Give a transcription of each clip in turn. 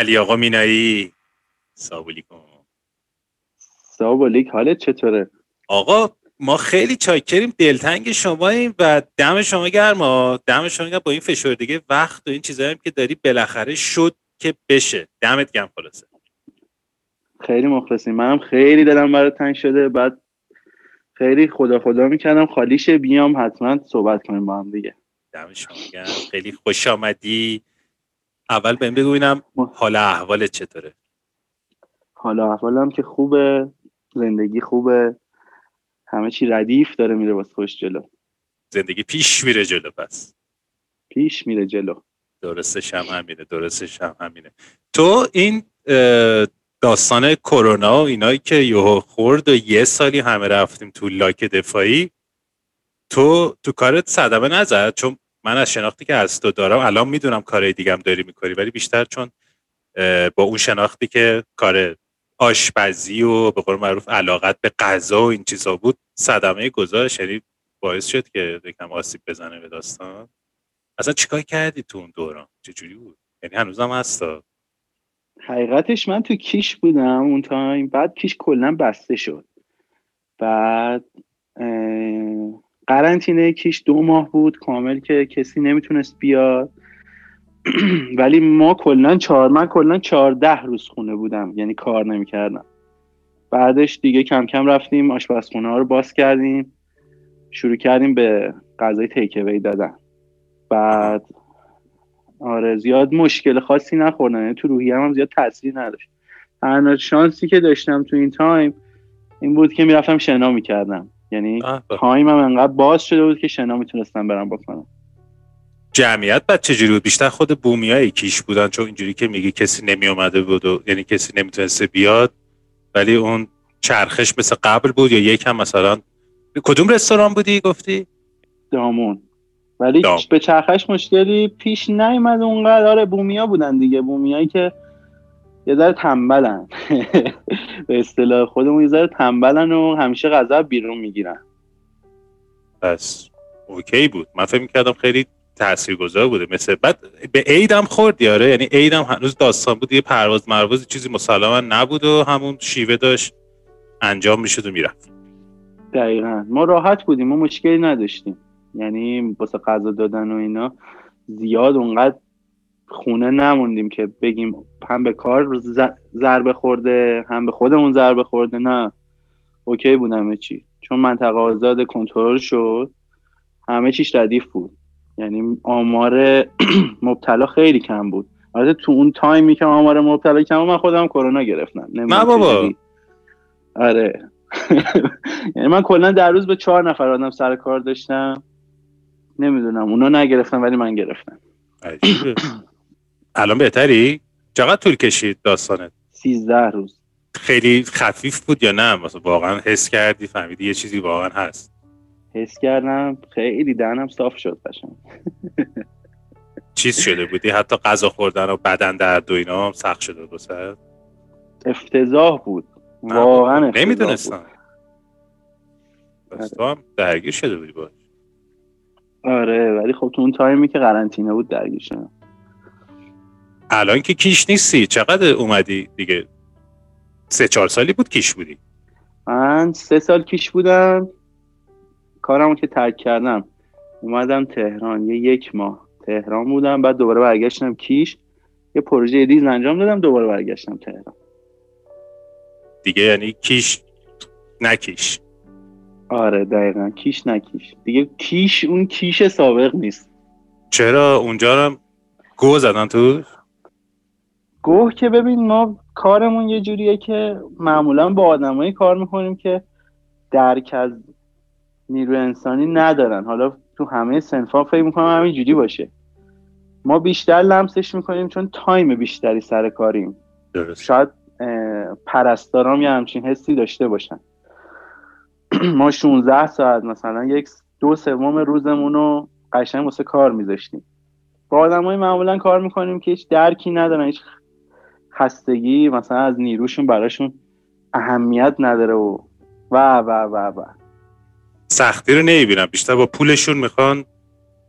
علی آقا مینایی. سلام علیکم. حالت چطوره؟ آقا ما خیلی چاکریم. دلتنگ شماییم و دم شما گرما دم شما گرم. با این فشردگی وقت و این چیزایی که داری بالاخره شد که بشه. دمت گرم خلاصه. خیلی مخلصیم. منم خیلی دلم برای تنگ شده. بعد خیلی خدا خدا می‌کردم. خالیشه بیام حتما صحبت کنیم با هم دیگه. دم شما گرم. خیلی خوش آمدی. اول بهم بگو اینم حال احوالت چطوره؟ حالا احوالم که خوبه زندگی خوبه همه چی ردیف داره میره واسه خوش جلو. زندگی پیش میره جلو پس. پیش میره جلو. درستش هم همینه درستش هم همینه. تو این داستان کرونا و اینایی که یهو خورد و یه سالی همه رفتیم تو لاک دفاعی تو تو کارت صدمه نزد؟ چون من از شناختی که از تو دارم الان می‌دونم کارهای دیگه هم داری می‌کنی ولی بیشتر چون با اون شناختی که کار آشپزی و به قول معروف علاقت به غذا و این چیزا بود صدمه گذاشت. یعنی باعث شد که یکم آسیب بزنه به داستان. اصلا چیکار کردی تو اون دوران؟ چجوری بود؟ یعنی هنوزم هستا؟ حقیقتش من تو کیش بودم اون تایم. بعد کیش کلا بسته شد. بعد قرنطینه کیش دو ماه بود. کامل که کسی نمی‌تونست بیاد. ولی ما کلا چهار من کلا چهارده روز خونه بودم. یعنی کار نمی‌کردم. بعدش دیگه کم کم رفتیم آشپزخونه ها رو باز کردیم. شروع کردیم به غذای تیکوی دادن. بعد آره زیاد مشکل خاصی نخوردن. یعنی تو روحی هم, هم زیاد تاثیر نداشت. تنها شانسی که داشتم تو این time این بود که می‌رفتم شنا می‌کردم. یعنی time هم انقدر باز شده بود که شنا می‌تونستم برم بکنم جمعیت بعد چجوری بود؟ بیشتر خود بومیای کیش بودن چون اینجوری که میگی کسی نمی اومده بود و یعنی کسی نمی‌تونسته بیاد ولی اون چرخش مثل قبل بود یا یکم مثلا. کدوم رستوران بودی؟ گفتی؟ دامون. ولی دام. به چرخش مشکلی پیش نیومد اونقدر. آره بومیا بودن دیگه. بومیایی که یه ذره تنبلن. به اصطلاح خودمون یه ذره تنبلن و همیشه غذا بیرون می‌گیرن. پس اوکی بود. من فکر می‌کردم خیلی تاثیرگذار بوده. مثل بعد به عید هم خورد یاره یعنی عید هم هنوز داستان بود. یه پرواز مرواز چیزی مسلما نبود و همون شیوه داشت. انجام می‌شد و می‌رفت. دقیقا. ما راحت بودیم. ما مشکلی نداشتیم. یعنی واسه غذا دادن و اینا زیاد اونقدر خونه نموندیم که بگیم هم به کار ضربه خورده هم به خودمون ضربه خورده. نه. اوکی بود همه چی. چون منطقه آزاد کنترل شد. همه چیش ردیف بود. یعنی آمار مبتلا خیلی کم بود. البته تو اون تایمی که آمار مبتلا کم من خودم کرونا گرفتم. نه بابا. آره. یعنی من کلا در روز به چهار نفر آدم سر کار داشتم. نمی‌دونم اونا نگرفتم ولی من گرفتم. الان بهتری؟ چقدر طول کشید داستانت؟ سیزده روز. خیلی خفیف بود یا نه؟ مثلا واقعا حس کردی فهمیدی یه چیزی واقعا هست. حس کردم خیلی دهنم صاف شد قشنگ. چیز شده بودی؟ حتی غذا خوردن و بدن درد و اینا هم سخت شده بسه افتضاح بود. واقعا نمی‌دونستم. تو هم درگیر شده بودی باش. آره ولی خب تو اون تایمی که قرنطینه بود درگیر شدم. الان که کیش نیستی. چقدر اومدی دیگه؟ سه چهار سالی بود کیش بودی. من سه سال کیش بودم. کارمو که ترک کردم. اومدم تهران. یه یک ماه تهران بودم. بعد دوباره برگشتم کیش. یه پروژه ریز انجام دادم. دوباره برگشتم تهران. دیگه یعنی کیش نکیش آره دقیقا. کیش نکیش دیگه کیش اون کیش سابق نیست. چرا؟ اونجا هم گوه زدن تو؟ گوه که ببین ما کارمون یه جوریه که معمولا با آدمایی کار می‌کنیم که درک از نیروی انسانی ندارن. حالا تو همه سنفا فکر می‌کنم همین جوری باشه. ما بیشتر لمسش می‌کنیم چون تایم بیشتری سر کاریم. درست. شاید پرستارام یه همچین حسی داشته باشن. ما 16 ساعت مثلا یک دو سوم روزمون رو قشنگ واسه کار میذاشتیم. با آدمای معمولا کار می‌کنیم که هیچ درکی ندارن هیچ خستگی مثلا از نیروشون براشون اهمیت نداره و و و و و. سختی رو نمی‌بینم. بیشتر با پولشون می‌خوان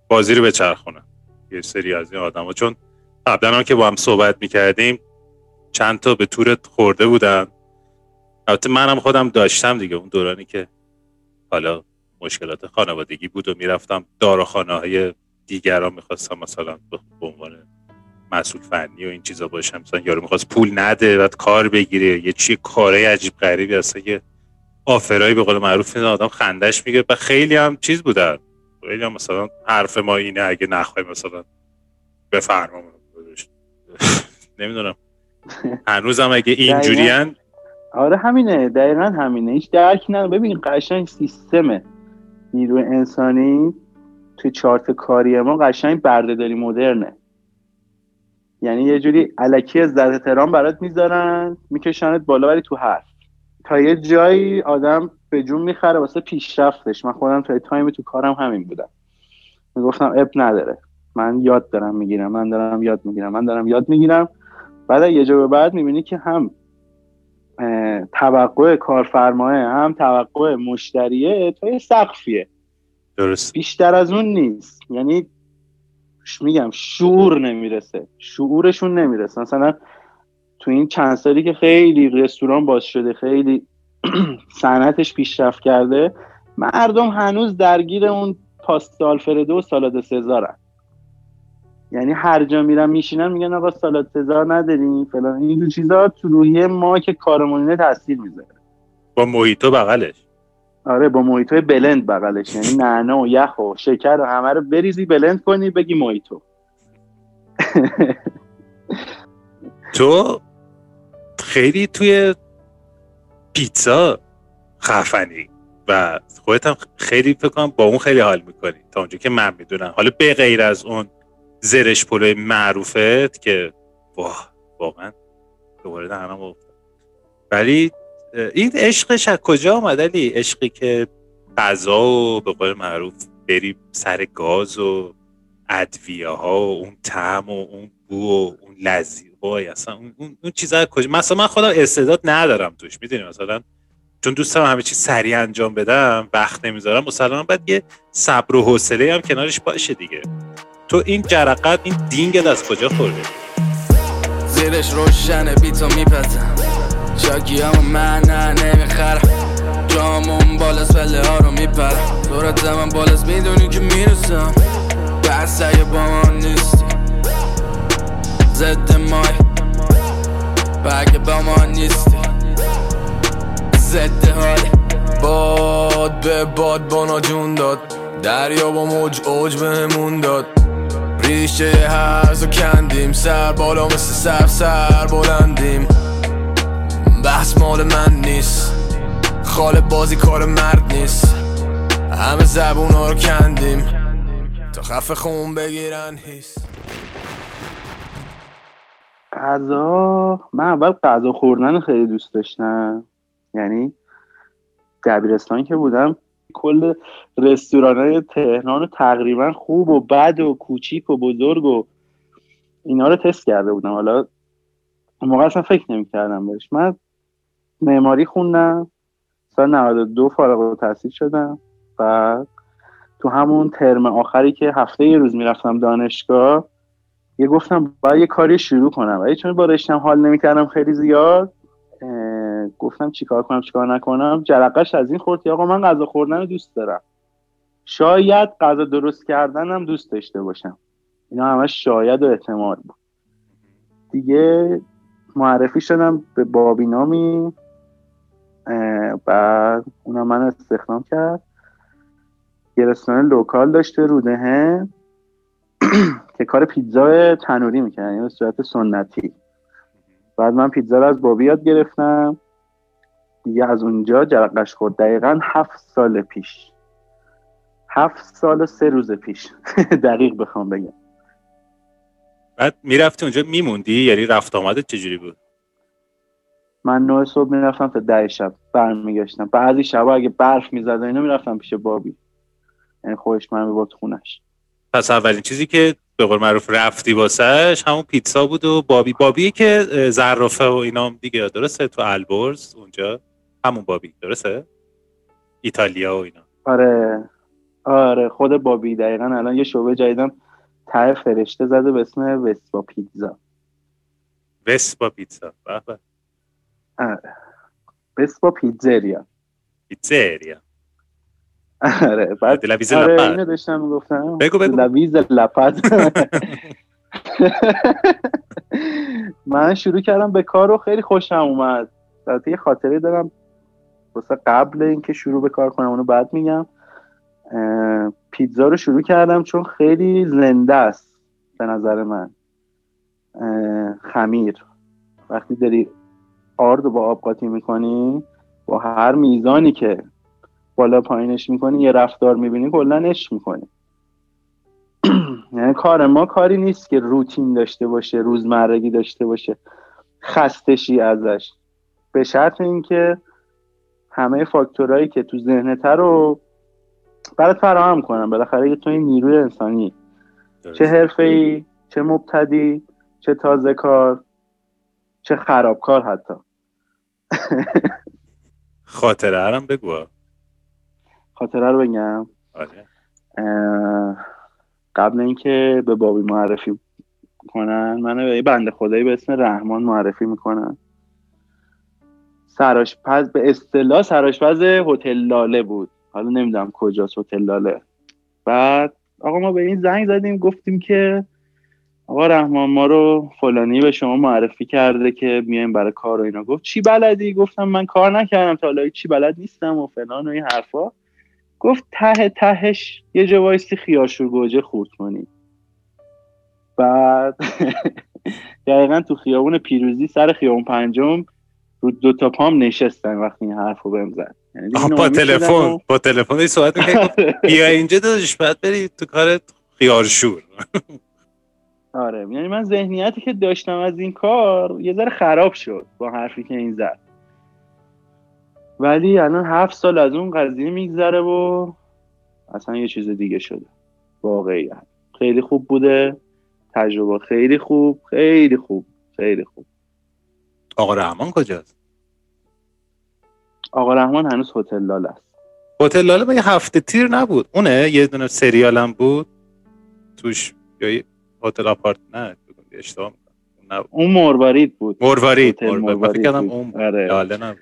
بازی رو بچرخونن. یه سری از این آدم ها. چون قبلا هم که با هم صحبت می‌کردیم چند تا به تورت خورده بودم البته منم خودم داشتم دیگه. اون دورانی که حالا مشکلات خانوادگی بود و می‌رفتم داروخانه های دیگران می‌خواستم مثلا به عنوان مسئول فنی و این چیزا باشم مثلا یارو می‌خواست پول نده بعد کار بگیره. یه چی کاره عجیب غریبی اصلا یه آفرایی به قول معروف این آدم خندش میگه و خیلی هم چیز بودن خیلی هم مثلا حرف ما اینه اگه نخواهیم مثلا بفرمام نمی‌دونم. هنوزم اگه اینجوریان آره همینه. دقیقا همینه. هیچ درک نه ببین قشنگ سیستم نیروی انسانی توی چارت کاری ما قشنگ برده‌داری مدرنه. یعنی یه جوری الکی از ذات ترام برات می‌ذارن میکشنت بالا ولی تو حرف. تا یه جایی آدم به جون می‌خره واسه پیشرفتش. من خودم تا time تو کارم همین بودم. می‌گفتم اپ نداره. من یاد دارم می‌گیرم. من دارم یاد می‌گیرم. من دارم یاد می‌گیرم. بعد یه جا به بعد می‌بینی که هم توقع کارفرماه هم توقع مشتریه تا یه سقفیه. درست. بیشتر از اون نیست. یعنی میگم شعور نمی‌رسه. شعورشون نمی‌رسه. مثلا تو این چند سالی که خیلی رستوران باز شده خیلی صنعتش پیشرفت کرده مردم هنوز درگیر اون پاست آلفردو و سالاد سزارن. یعنی هر جا میرن میشینن میگن آقا سالاد سزار نداریم فلان. این چیزا تو روحیه ما که کارمونینه تاثیر می‌ذاره. با محیطو بغلش. آره با محیطو بلند بغلش یعنی نعنا و یخ و شکر و همه رو بریزی بلند کنی بگی محیطو تو خیلی توی پیتزا خفنی و خودت هم خیلی فکر با اون خیلی حال می‌کنی تا اونجا که من می‌دونم. حالا به غیر از اون زرش پلوی معروفت که واه واقعا دوباره دهنم ولی این عشقش از کجا آمد علی؟ عشقی که غذا و به قول معروف بری سر گاز و ادویه ها و اون طعم و اون بو و اون لذی وای اصلا اون, اون, چیزا کجا؟ مثلا من خودم استعداد ندارم توش می‌دونی؟ مثلا چون دوستم همه چی سریع انجام بدم وقت نمی‌ذارم مثلا بعد یه صبر و حوصله هم کنارش باشه دیگه. تو این جرقت این دینگ از کجا خورده؟ زیرش روشنه بیتو میپزم. چاکی همو من نه نمی‌خرم. جامون بالاست پله ها رو میپرم دورت زمان بالاست می‌دونی که می‌رسم. بس اگه با من نیستی. زد مای. بگه با ما نیستی. زد حال باد به باد بانا جون داد. دریا با موج اوج بهمون داد. ریشه هرزو کندیم. سر بالا مثل سر سر بلندیم. بحث مال من نیست. خال بازی کار مرد نیست. همه زبون رو کندیم. تا خفه خون بگیرن هیست غذا؟ من اول غذا خوردن خیلی دوست داشتم. یعنی دبیرستان که بودم کل رستوران های تهران تقریبا خوب و بد و کوچیک و بزرگ و اینا رو تست کرده بودم. حالا موقع اصلا فکر نمی کردم بهش. من معماری خوندم. سال 92 فارغ و تحصیل شدم. و تو همون ترم آخری که هفته یه روز می‌رفتم دانشگاه یه گفتم باید یه کاری شروع کنم. ولی چون با رشتم حال نمی‌کردم خیلی زیاد گفتم چیکار کنم چیکار نکنم. جرقش از این خورد آقا من غذا خوردن رو دوست دارم. شاید غذا درست کردنم دوست داشته باشم. اینا همش شاید و احتمال بود. دیگه معرفی شدم به بابینامی بعد اونم من استخدام کرد. یه رستوران لوکال داشته رودهه که کار پیتزا تنوری می‌کنه یعنی به صورت سنتی. بعد من پیتزا رو از بابی یاد گرفتم. دیگه از اونجا جرقش خورد. دقیقا هفت سال پیش. هفت سال و سه روز پیش. دقیق بخوام بگم. بعد می‌رفتی اونجا میموندی؟ یعنی رفت آمدت چجوری بود؟ من نه صبح می‌رفتم تا ده شب برمیگشتم. بعضی شبا اگه برف می‌زد اینو می‌رفتم پیش بابی. یعنی خودش من می‌برد خونش. پس اولین چیزی که به قول معروف رفتی واسهش همون پیتزا بود و بابی. بابی که زرافه و اینا دیگه درسته؟ تو البرز اونجا. همون بابی درسته؟ ایتالیا و اینا. آره. آره خود بابی. دقیقا الان یه شعبه جدیدم ته فرشته زده به اسم وسپا پیتزا. وسپا پیتزا. به. به وسپا پیتزریا پیتزریا آره بعد دلویز آره لپد. اینو داشتم می‌گفتم. بگو بگو. لویز لپد من شروع کردم به کار رو خیلی خوشم اومد. البته یه خاطره دارم واسه قبل اینکه شروع به کار کنم اونو بعد میگم. پیتزا رو شروع کردم چون خیلی زنده است به نظر من. خمیر. وقتی داری آرد رو با آب قاطی می‌کنی؟ با هر میزانی که بالا پایینش می‌کنی یه رفتار می‌بینی کلا عشق می‌کنی. یعنی کار ما کاری نیست که روتین داشته باشه روزمرگی داشته باشه خستشی ازش. به شرط اینکه همه فاکتورهایی که تو ذهنت رو برات فراهم کنم. بالاخره یه تو این نیروی انسانی. چه حرفه‌ای چه مبتدی چه تازه کار چه خرابکار حتی. خاطره هرم بگو. خاطره رو بگم. آره. قبل اینکه به بابی معرفی کنن من به یه بنده خدایی به اسم رحمان معرفی می‌کنن سراشپز به اصطلاح سراشپز هتل لاله بود. حالا نمی‌دونم کجاست هتل لاله. بعد آقا ما به این زنگ زدیم گفتیم که آقا رحمان ما رو فلانی به شما معرفی کرده که میایم برای کار و اینا. گفت چی بلدی؟ گفتم من کار نکردم تا حالا چی بلد نیستم و فلان و این حرفا. گفت ته تهش یه جا وایسی خیارشور گوجه خورد کنی. بعد دقیقا تو خیابون پیروزی سر خیابون پنجم رو دو تا پام نشستن وقتی این حرف رو بهم زد. یعنی با تلفن با تلفن صحبت بیا اینجا داداش بعد بری تو کار خیارشور آره. یعنی من ذهنیتی که داشتم از این کار یه ذره خراب شد با حرفی که این زد. ولی الان هفت سال از اون قضیه میگذره و اصلا یه چیز دیگه شده. واقعیت خیلی خوب بوده. تجربه خیلی خوب. خیلی خوب. خیلی خوب. آقا رحمان کجاست؟ آقا رحمان هنوز هتل لال است. هتل لاله یه هفته تیر نبود. اونه؟ یه دونه سریال هم بود. توش یا هتل آپارت نه اشتباه می‌کنم. اون مروارید بود. مروارید مروارید. فکر کردم. اون آره. نبود.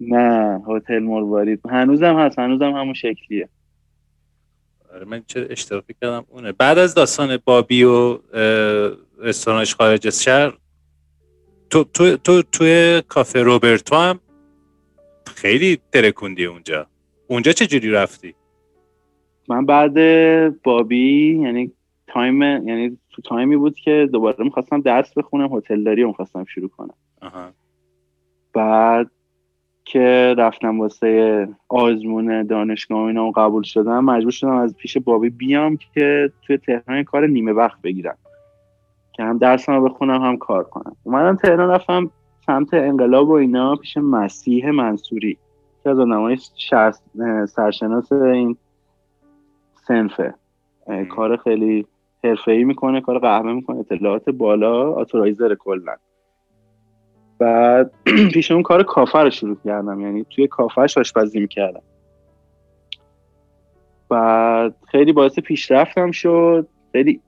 نه هتل مروارید. هنوزم هست هنوزم همون شکلیه. آره من چه فکر کردم؟ اونه. بعد از داستان بابی و رستورانش خارج از شهر تو تو تو توی کافه روبرتو هم خیلی ترکوندی اونجا. اونجا چه جوری رفتی؟ من بعد بابی یعنی time یعنی تو time ی بود که دوباره می‌خواستم درس بخونم هتلداری رو می‌خواستم شروع کنم. آها. بعد که رفتم واسه آزمون دانشگاه و اینا قبول شدم مجبور شدم از پیش بابی بیام که توی تهران کار نیمه وقت بگیرم. که هم درسم رو بخونم هم کار کنم. اومدم تهران رفتم سمت انقلاب و اینا پیش مسیح منصوری که از آدمای سرشناس این سنفه. کار خیلی حرفه‌ای می‌کنه کار قهوه می‌کنه اطلاعات بالا آتورایزر کلا. بعد پیش اون کار کافه رو شروع کردم یعنی توی کافهش آشپزی می‌کردم. بعد خیلی باعث پیشرفتم شد خیلی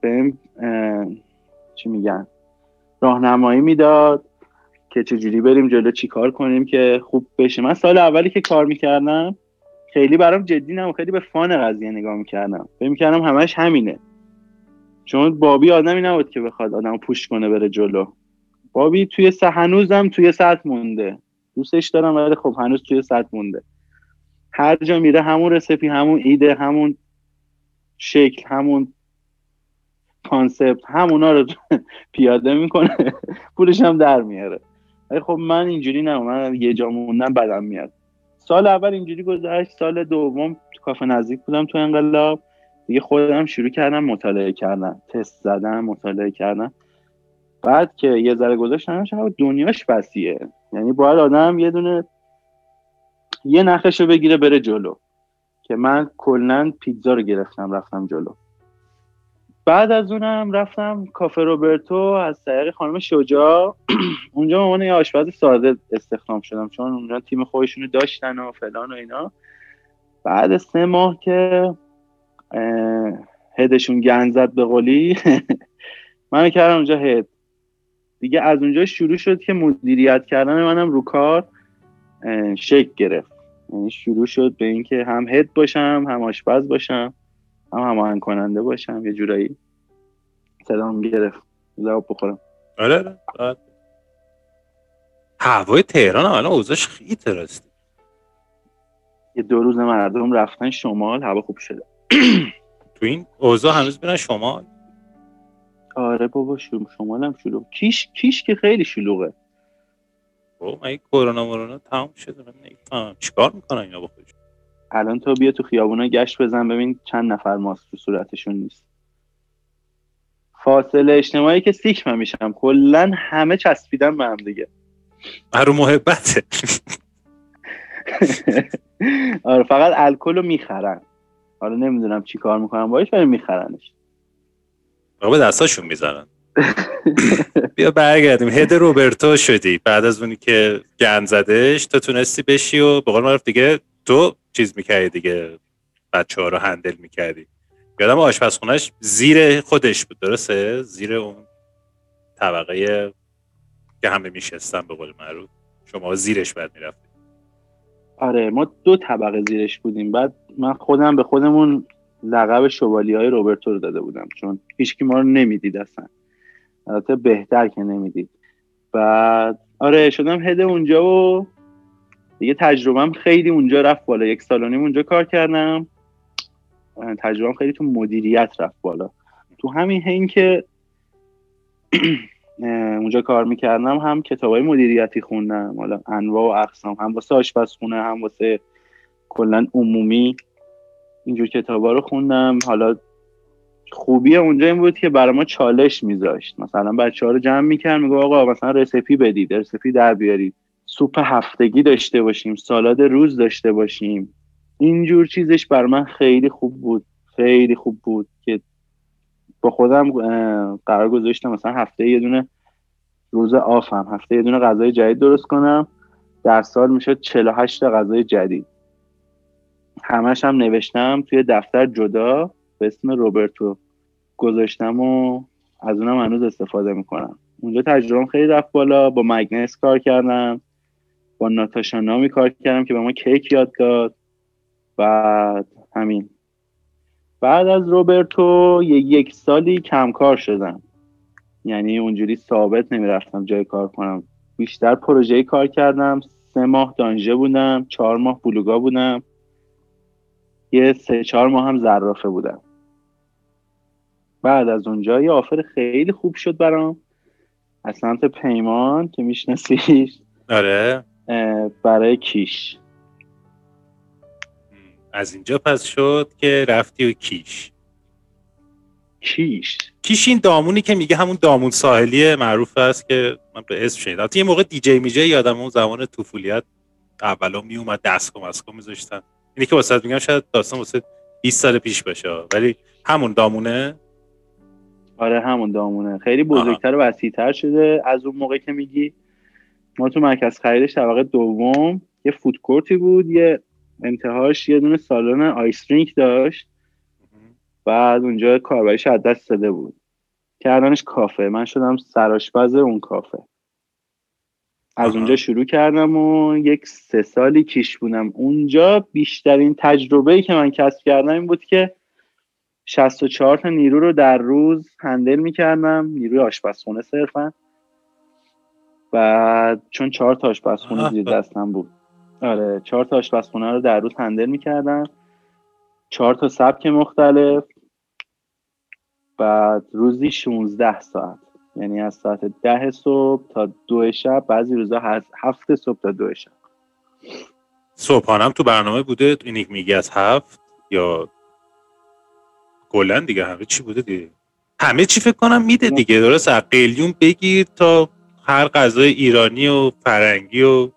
بهم چی میگن راهنمایی می‌داد که چجوری بریم جلو چی کار کنیم که خوب بشه. من سال اولی که کار می‌کردم خیلی برام جدی نبود خیلی به فان قضیه نگاه می‌کردم. فکر می‌کردم همش همینه. چون بابی آدمی نبود که بخواد آدم پوش کنه بره جلو. بابی توی س... هنوزم توی سطح مونده. دوستش دارم ولی خب هنوز توی سطح مونده. هر جا میره همون رسپی همون ایده همون شکل همون کانسپت همونا رو پیاده می‌کنه. پولش هم در میاره. ولی خب من اینجوری نه من یه جا موندم بدم میاد. سال اول اینجوری گذشت. سال دوم تو کافه نزدیک بودم تو انقلاب. دیگه خودم شروع کردم مطالعه کردم تست زدم مطالعه کردم. بعد که یه ذره گذاشتم چقدر دنیاش بسیه یعنی باید آدم یه دونه یه نخش رو بگیره بره جلو. که من کلا پیتزا رو گرفتم رفتم جلو. بعد از اونم رفتم کافه روبرتو از طریق خانم شجاع. اونجا به عنوان یه آشپز ساده استخدام شدم چون اونجا تیم خودشونو داشتن و فلان و اینا. بعد سه ماه که هدشون گند زد به قولی. منو کردم اونجا هد. دیگه از اونجا شروع شد که مدیریت کردن منم رو کار شکل گرفت. یعنی شروع شد به اینکه هم هد باشم هم آشپز باشم هم هماهنگ کننده باشم. یه جورایی صدام گرفت. جواب بخورم. آره آره. هوای تهران الان اوضاعش خیلی ترسته یه دو روز مردم رفتن شمال هوا خوب شده. تو این اوضاع هنوز برن شمال آره بابا شما شمال هم شلوغ. کیش کیش که خیلی شلوغه. او من کرونا مرونا تمام شده من نمی‌فهمم چیکار می‌کنن اینا با خودشون؟ الان تو بیا تو خیابونا گشت بزن ببین چند نفر ماسک تو صورتشون نیست. فاصله اجتماعی که سیک من میشم. کلا همه چسبیدن به هم دیگه. رو محبته. آره فقط الکل رو می‌خرن. حالا نمی‌دونم چی کار می‌کنن باش ولی میخرنش. به دستاشون می‌زنن بیا برگردیم. هد روبرتو شدی. بعد از اونی که گند زدش تو تونستی بشی و به قول معروف دیگه تو چیز می‌کردی دیگه. بچه ها رو هندل می‌کردی. یادم آشپزخونهش زیر خودش بود درسته؟ زیر اون طبقه که همه میشستن به قول معروف. شما زیرش بعد می‌رفتی آره ما دو طبقه زیرش بودیم. بعد من خودم به خودمون لقب شوالی های روبرتو رو داده بودم چون هیچکی ما رو نمی‌دید اصلا. البته بهتر که نمی‌دید. بعد آره شدم هد اونجا و دیگه تجربهم خیلی اونجا رفت بالا. یک سال اونجا کار کردم. تجربهم خیلی تو مدیریت رفت بالا. تو همین هین که اونجا کار می‌کردم هم کتاب های مدیریتی خوندم حالا انواع و اقسام هم واسه آشپزخونه هم واسه کلا عمومی اینجور کتابا رو خوندم. حالا خوبی اونجا این بود که برای ما چالش میذاشت. مثلا بچه ها رو جمع می‌کرد میگو آقا مثلا رسپی بدید رسپی در بیارید. سوپ هفتگی داشته باشیم سالاد روز داشته باشیم. اینجور چیزش بر من خیلی خوب بود خیلی خوب بود که با خودم قرار گذاشتم مثلا هفته یه دونه روز آفم هفته یه دونه غذای جدید درست کنم. در سال می‌شد 48 غذای جدید. همش هم نوشتم توی دفتر جدا به اسم روبرتو. گذاشتم و از اونم هنوز استفاده می‌کنم. اونجا تجربه خیلی رفت بالا. با مگنس کار کردم. با ناتاشا نامی کار کردم که به ما کیک یاد داد. بعد همین. بعد از روبرتو یک سالی کم کار شدم. یعنی اونجوری ثابت نمی‌رفتم جای کار کنم. بیشتر پروژه کار کردم. سه ماه دانژه بودم چهار ماه بلوگا بودم. یه سه چهار ماه هم زرافه بودم. بعد از اونجا یه آفر خیلی خوب شد برام. از سمت پیمان که میشناسیش. آره. برای کیش. از اینجا پس شد که رفتی و کیش. کیش؟ کیش این دامونی که میگه همون دامون ساحلی معروف است که من به اسم شنیدم. یه موقع دیجی میجه یادم اون زمان طفولیت اولا میومد دستگاه مسکو میذاشتن. اینی که واسه میگم شاید داستان واسه 20 سال پیش باشه. ولی همون دامونه؟ آره همون دامونه. خیلی بزرگتر و وسیعتر شده. از اون موقع که میگی ما تو مرکز خریدش طبقه دوم یه فودکورتی بود یه انتهاش یه دونه سالن آیسترینک داشت. بعد اونجا کاربریش از دست داده بود. کردنش کافه. من شدم سراشپز اون کافه. از اونجا شروع کردم و یک سه سالی کیش بودم. اونجا بیشترین تجربه که من کسب کردم این بود که 64 تا نیرو رو در روز هندل می‌کردم. نیروی آشپزخونه صرفا. بعد چون چهار تا آشپزخونه زیر دستم بود. آره چهار تا آشپزخونه رو در روز هندل می‌کردم چهار تا سبک مختلف. بعد روزی 16 ساعت. یعنی از ساعت ده صبح تا دو شب بعضی روزا از هفت صبح تا دو شب. صبحانم تو برنامه بوده؟ اینی میگی از هفت یا کلا دیگه همه چی بوده دیگه. همه چی فکر کنم میده دیگه. درست؟ از قلیون بگیر تا هر غذای ایرانی و فرنگی و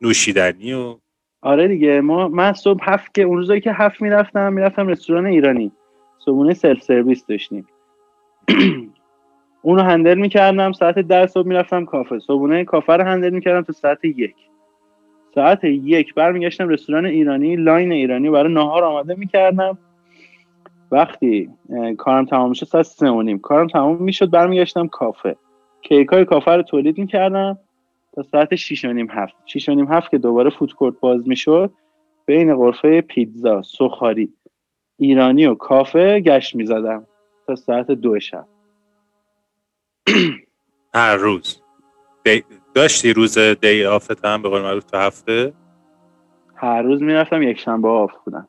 نوشیدنی و آره دیگه ما من صبح هفت که اون روزایی که هفت می‌رفتم می‌رفتم رستوران ایرانی. صبحونه سلف سرویس داشتیم. اونو handle می‌کردم ساعت ده صبح می‌رفتم کافه. صبحونه کافه رو handle می‌کردم تا ساعت یک. ساعت یک برمیگشتم رستوران ایرانی line ایرانی برای نهار آماده می‌کردم. وقتی کارم تمام میشه ساعت سه و نیم. کارم تمام می‌شد برمیگشتم کافه. کیک های کافه رو تولید می‌کردم. تا ساعت 6 و نیم هفت. 6 و نیم هفت که دوباره food court باز می‌شد بین غرفه پیتزا سخاری ایرانی و کافه گشت می‌زدم تا ساعت دو شب. هر روز. دی... داشتی روز دی آفت هم به قول معروف تو هفته؟ هر روز می‌رفتم یک شنبه آف بودم.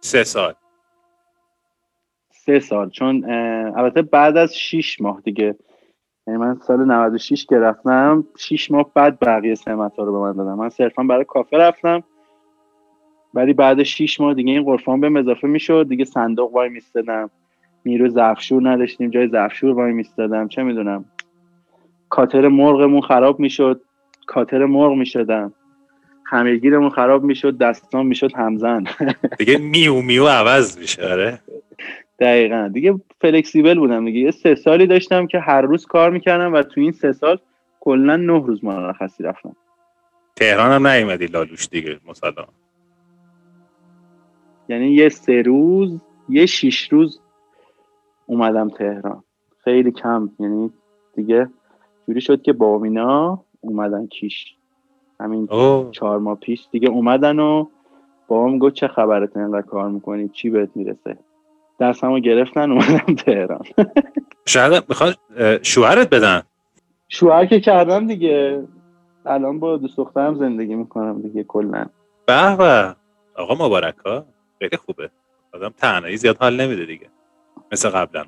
سه سال. سه سال. چون البته بعد از شیش ماه دیگه یعنی من سال 96 که رفتم شیش ماه بعد بقیه سمت ها رو به من دادم من صرفا برای کافه رفتم ولی بعد شیش ماه دیگه این قرفان به اضافه می‌شد. دیگه صندوق وای میستدم نیرو زفشور نداشتیم جای زفشور وای میستدم چه می‌دونم. کاتر مرغمون خراب می‌شد. کاتر مرغ می‌شدم خمیرگیرمون خراب می‌شد. دستان می‌شد همزن. دیگه میو میو عوض میشه آره. دقیقا. دیگه فلکسیبل بودم دیگه. یه سه سالی داشتم که هر روز کار می‌کردم و تو این سه سال کلا نه روز مرخصی رفتم. تهران هم نیومدی لالوش دیگه مسلم یعنی یه سه روز یه شیش روز اومدم تهران. خیلی کم یعنی دیگه جوری شد که با مینا اومدن کیش. همین اوه. چهار ماه پیش دیگه اومدن و با هم گفت چه خبرت اینقدر کار می‌کنی؟ چی بهت می‌رسه؟ دستمو گرفتن اومدم تهران. شاید می‌خواد شوهرت بدن. شوهر که کردم دیگه. الان با دوست دخترم زندگی می‌کنم دیگه کلا. به به. آقا مبارک ها خیلی خوبه. آدم تنهایی زیاد حال نمیده دیگه. مثل قبلا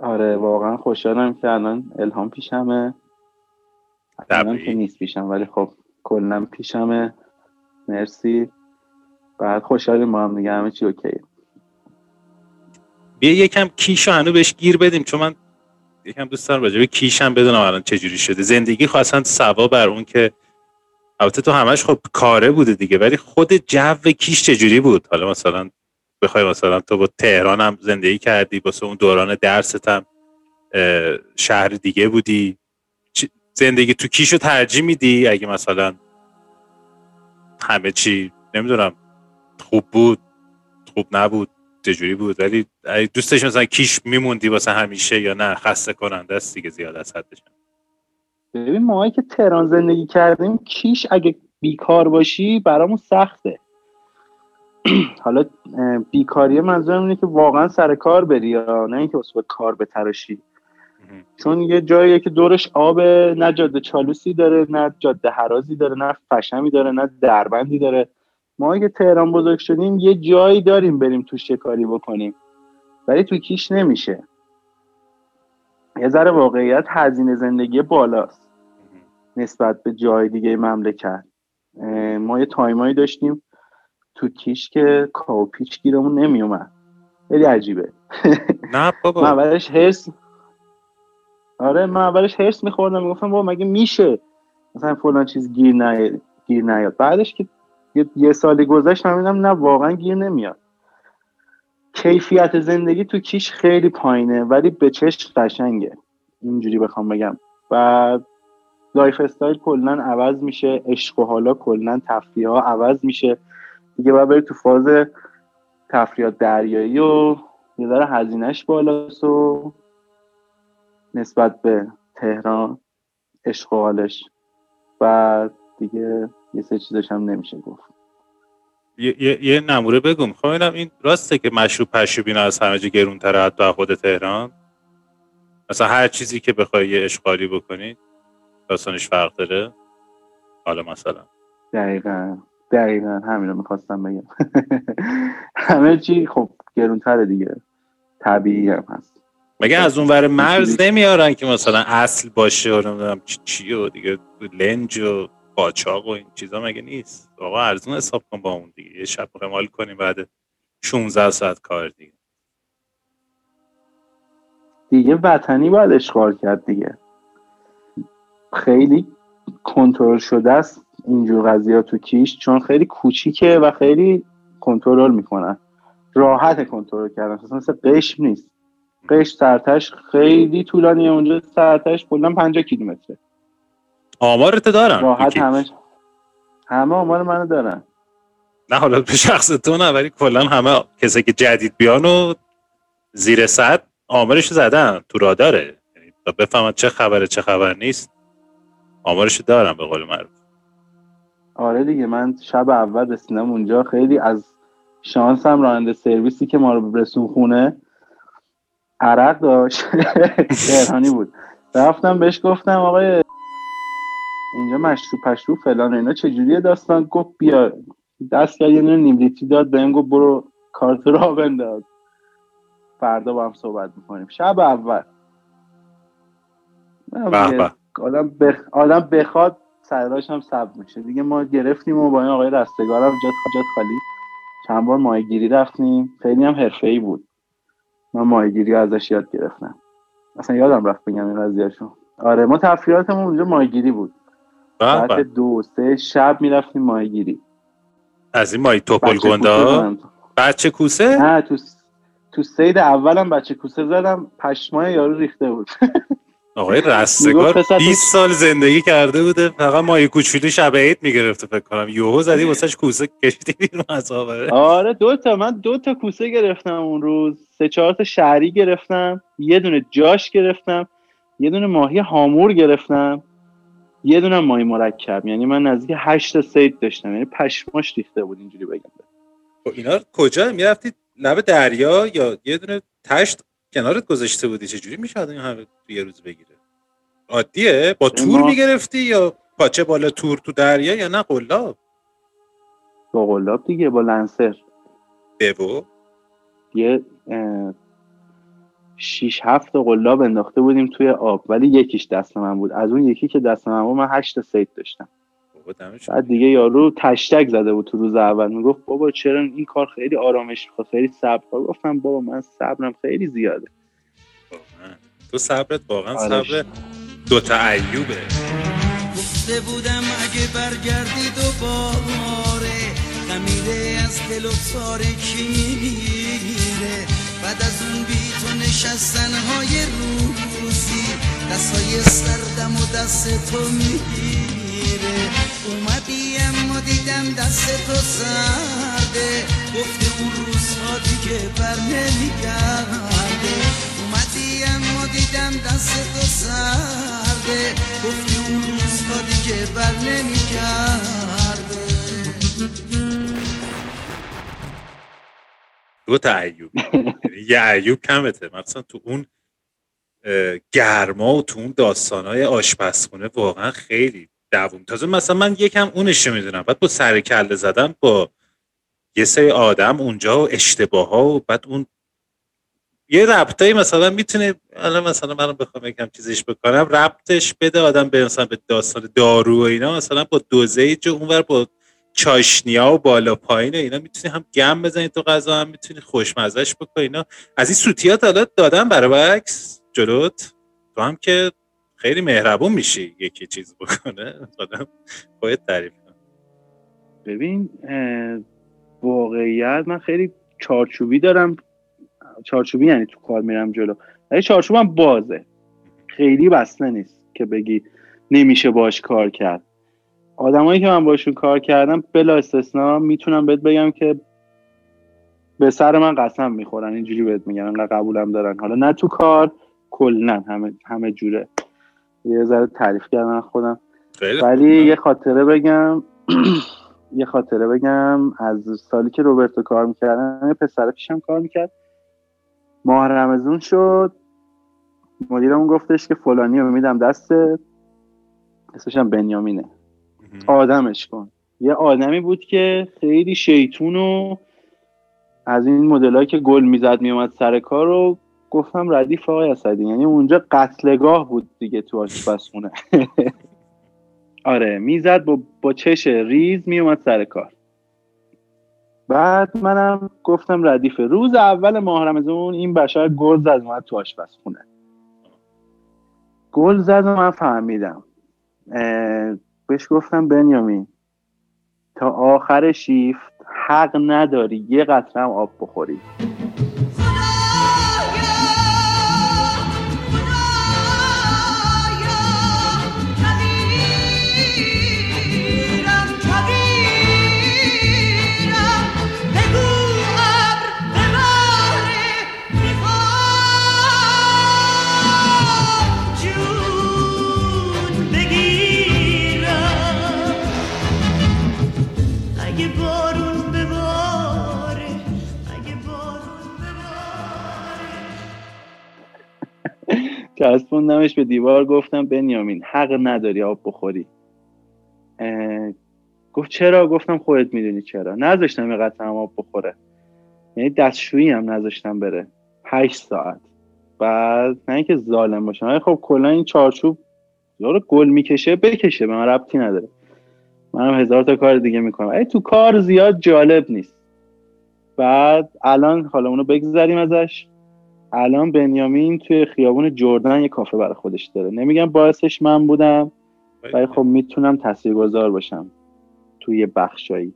آره واقعا خوشحالم که الان الهام پیشمه. الان که نیست پیشم ولی خب کلا پیشمه. مرسی. بعد خوشحالیم ما هم دیگه. همه چی اوکی بیا یکم کیش هنو بهش گیر بدیم چون من یکم دوست دارم راجع کیش هم بدونم الان چجوری شده. زندگی خواستن سوا بر اون که البته تو همش خب کاره بوده دیگه ولی خود جو کیش چجوری بود؟ حالا مثلا بخوای مثلا تو با تهران هم زندگی کردی واسه اون دوران درست هم شهر دیگه بودی. زندگی تو کیش رو ترجیح میدی؟ اگه مثلا همه چی نمی‌دونم خوب بود خوب نبود؟ چجوری بود؟ ولی اگه دوست داشتی مثلا کیش میموندی واسه همیشه یا نه؟ خسته کننده است دیگه زیاد از حدش. ببین ما که تهران زندگی کردیم کیش اگه بیکار باشی برامون سخته. حالا بیکاری منظورم اینه که واقعا سر کار بری یا نه اینکه واسه کار بتراشی. چون یه جاییه که دورش آب نه جاده چالوسی داره نه جاده حرازی داره نه فشمی داره نه دربندی داره. ما که تهران بزرگ شدیم یه جایی داریم بریم تو شکاری بکنیم. ولی تو کیش نمیشه. یه ذره واقعیت هزینه زندگی بالاست. نسبت به جای دیگه مملکت. ما یه تایمایی داشتیم تو کیش که کاوپیچ گیرمون نمیومد. خیلی عجیبه. نه من بابا اولش هرس آره من اولش هرس میخوردم. می‌گفتم بابا مگه میشه مثلا فلان چیز گیر نیاد گیر نیاد؟ بعدش که یه, یه سالی گذشت فهمیدم نه واقعا گیر نمیاد. کیفیت زندگی تو کیش خیلی پایینه ولی به چشم قشنگه. اینجوری بخوام بگم. و lifestyle کلا عوض میشه عشق و حالا کلا تفریح عوض میشه. دیگه باید بری تو فاز تفریحات دریایی و یه ذره هزینه‌ش بالاست و نسبت به تهران عشق و حالش. و دیگه یه سه چیزش هم نمیشه گفت. یه, یه, یه نموره بگو. می‌خوام ببینم این راسته که مشروب پشوبینا از همه جا گرونتره حتی خود تهران؟ مثلا هر چیزی که بخوای یه اشغالی بکنی داستانش فرق داره؟ حالا مثلا. دقیقا. دقیقا. همین رو می‌خواستم بگم. همه چی خب گرونتره دیگه. طبیعی هم هست. مگه از اون ور مرز نمیارن که مثلا اصل باشه و نمی‌دونم چی چی و دیگه لنج و قاچاق و این چیزا مگه نیست؟ آقا ارزون حساب کن با اون دیگه. یه شب قمال کنیم بعد 16 ساعت کار دیگه. دیگه وطنی باید اشغال کرد دیگه. خیلی کنترل شده است اینجور قضیه تو کیش چون خیلی کوچیکه و خیلی کنترل می‌کنن. راحت کنترل کردن. مثل قشم نیست. قشم سرتش خیلی طولانیه. اونجا سرتش کلا 50 کیلومتره. آمارت دارم. راحت یکی. همه همه آمار منو دارن. نه حالا به شخص تو نه ولی کلا همه کسی که جدید بیان و زیر صد آمارش زدم تو راداره. یعنی تا بفهمم چه خبره چه خبر نیست آمارش دارم به قول معروف. آره دیگه من شب اول رسیدم اونجا خیلی از شانسم راننده سرویسی که ما رو رسون خونه عرق داشت. تهرانی بود. رفتم بهش گفتم آقای اینجا مشروب پشروب فلان اینا چجوریه داستان؟ گفت بیا. دست کرد یه نیم لیتری داد بهم گفت برو کارت را بنداز. فردا با هم صحبت می‌کنیم. شب اول. آدم, بخ... آدم بخواد سراش هم سب میشه. دیگه ما گرفتیم و با این آقای رستگار هم جد, جد خالی. چند بار ماهیگیری رفتیم. خیلی هم حرفه ای بود. من ماهیگیری ازش یاد گرفتم. اصلا یادم رفت بگم این قضیهشون آره ما تفریحاتمون اونجا ماهیگیری بود. ساعت دو سه شب می‌رفتیم ماهیگیری. از این ماهی توپل گنده بچه کوسه؟ نه تو تو سید اولم بچه کوسه زدم پشمای یارو ریخته بود. آقای رستگار 20 سال زندگی کرده بوده فقط ماهی کوچولو شب عید می‌گرفته فکر کنم. یوهو زدی واسش کوسه کشیدی بیرون از آره دو تا من دو تا کوسه گرفتم اون روز. سه چهار تا شهری گرفتم. یه دونه جاش گرفتم. یه دونه ماهی هامور گرفتم. یه دونه ماهی مرکب یعنی من نزدیک 8 تا سید داشتم. یعنی پشماش ریخته بود اینجوری بگم. خب اینا کجا؟ می‌رفتید لب دریا یا یه دونه تشت کنارت گذاشته بودی؟ چجوری میشه این همه تو یه روز بگیره؟ عادیه؟ با تور می‌گرفتی یا پاچه بالا تور تو دریا یا نه قلاب؟ با قلاب دیگه با لنسر. ببو. یه شیش هفت قلاب انداخته بودیم توی آب ولی یکیش دست من بود. از اون یکی که دست من بود من هشت سید داشتم. بعد دیگه یارو تشتک زده بود تو روز اول. می‌گفت بابا چرا این کار خیلی آرامش می‌خواد خیلی صبر گفتم بابا من صبرم خیلی زیاده. تو صبرت واقعا آره. صبر دو تا ایوبه. گفته بودم اگه برگردی دوباره خمیره از دل و تاریکی می‌گیره بعد از اون بی نشستن های روزی دستای سردم و دست تو می‌گیره. اومدی اما دیدم دست تو سرده. گفته اون روزها دیگه بر نمیگرده. اومدی اما دیدم دست تو سرده. گفتی اون روزها دیگه بر نمیگرده. دو تا ایوب. یه ایوب کمته. مثلا تو اون گرما و تو اون داستانهای آشپزخونه واقعا خیلی دووم. تازه مثلا من یکم اونش رو می‌دونم. بعد با سر کله زدن با یه سری آدم اونجا و اشتباه ها و بعد اون یه ربطایی مثلا می‌تونه الان مثلا من بخوام یکم چیزش بکنم ربطش بده آدم به مثلا به داستان دارو و اینا مثلا با دوزیج و اونور با چاشنیا و بالا پایین اینا می‌تونی هم گم بزنی تو غذا هم می‌تونی خوشمزش بکنی اینا. از این سوتیات حالا دادن برای بکس جلوت. تو هم که خیلی مهربون میشی یکی چیز بکنه. آدم باید تعریف کنم ببین واقعیت من خیلی چارچوبی دارم. چارچوبی یعنی تو کار میرم جلو. ولی چارچوبم بازه. خیلی بسته نیست که بگی نمیشه باش کار کرد. آدمایی که من باشون کار کردم بلا استثنا می‌تونم بهت بگم که به سر من قسم می‌خورن اینجوری بهت میگن انقدر قبولم دارن. حالا نه تو کار کلا همه همه جوره. یه ذره تعریف کردم خودم. ولی یه خاطره بگم. یه خاطره بگم. از سالی که روبرتو کار می‌کردم یه پسر پیشم کار می‌کرد. ماه رمزون شد. مدیرمون گفتش که فلانی رو میدم دست اسمش هم بنیامینه. آدمش کن. یه آدمی بود که خیلی شیطون و از این مدلایی که گل می‌زد میومد سر کار رو گفتم ردیف آقای اسدی. یعنی اونجا قتلگاه بود دیگه تو آشپزخونه. آره می‌زد با, با چش ریز میومد سر کار. بعد منم گفتم ردیف روز اول ماه رمزون این بشر گل زد اومد تو آشپزخونه. گل زد و من فهمیدم. بهش گفتم بنیامین تا آخر شیفت حق نداری یه قطره آب بخوری. چسبوندمش به دیوار گفتم بنیامین حق نداری آب بخوری. گفت چرا؟ گفتم خودت می‌دونی چرا. نذاشتم یه قطعه آب بخوره. یعنی دستشویی هم نذاشتم بره. هشت ساعت. بعد نه اینکه ظالم باشم خب کلا این چارچوب رو گل می‌کشه بکشه به من ربطی نداره. منم هزار تا کار دیگه می‌کنم. ای تو کار زیاد جالب نیست. بعد الان حالا اونو بگذاریم ازش. الان بنیامین توی خیابون جردن یه کافه برای خودش داره. نمیگم باعثش من بودم ولی خب می‌تونم تاثیرگذار باشم توی بخشایی.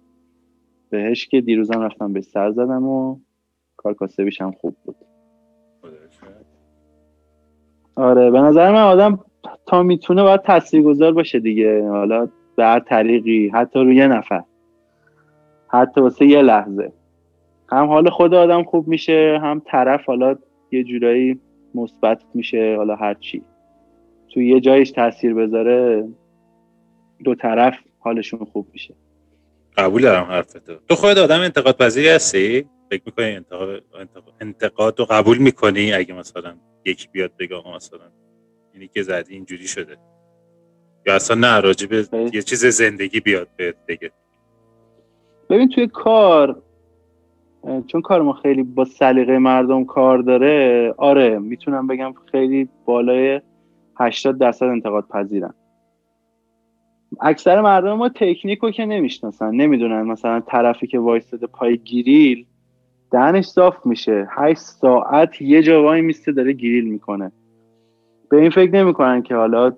بهش که دیروزم رفتم به سر زدم و کار کاسبیش هم خوب بود. آره به نظر من آدم تا می‌تونه باید تاثیرگذار باشه دیگه. حالا به هر طریقی حتی روی یه نفر. حتی واسه یه لحظه. هم حال خود آدم خوب میشه هم طرف حالا یه جورایی مثبت میشه حالا هر چی. تو یه جایش تاثیر بذاره دو طرف حالشون خوب میشه. قبول دارم حرفتو تو خود آدم انتقاد پذیری هستی؟ فکر می‌کنی انتقاد, انتقاد رو قبول می‌کنی؟ اگه مثلا یکی بیاد بگه مثلا اینی که زدی اینجوری شده. یا اصلا نه راجبه یه چیز زندگی بیاد بهت بگه. ببین توی کار چون کار ما خیلی با سلیقه مردم کار داره آره می‌تونم بگم خیلی بالای 80 درصد انتقاد پذیرن. اکثر مردم ما تکنیک که نمی‌شناسن نمی‌دونن. مثلا طرفی که وایستده پای گریل دهنش صاف میشه. 8 ساعت یه جا وای میسته داره گریل می‌کنه. به این فکر نمی‌کنن که حالا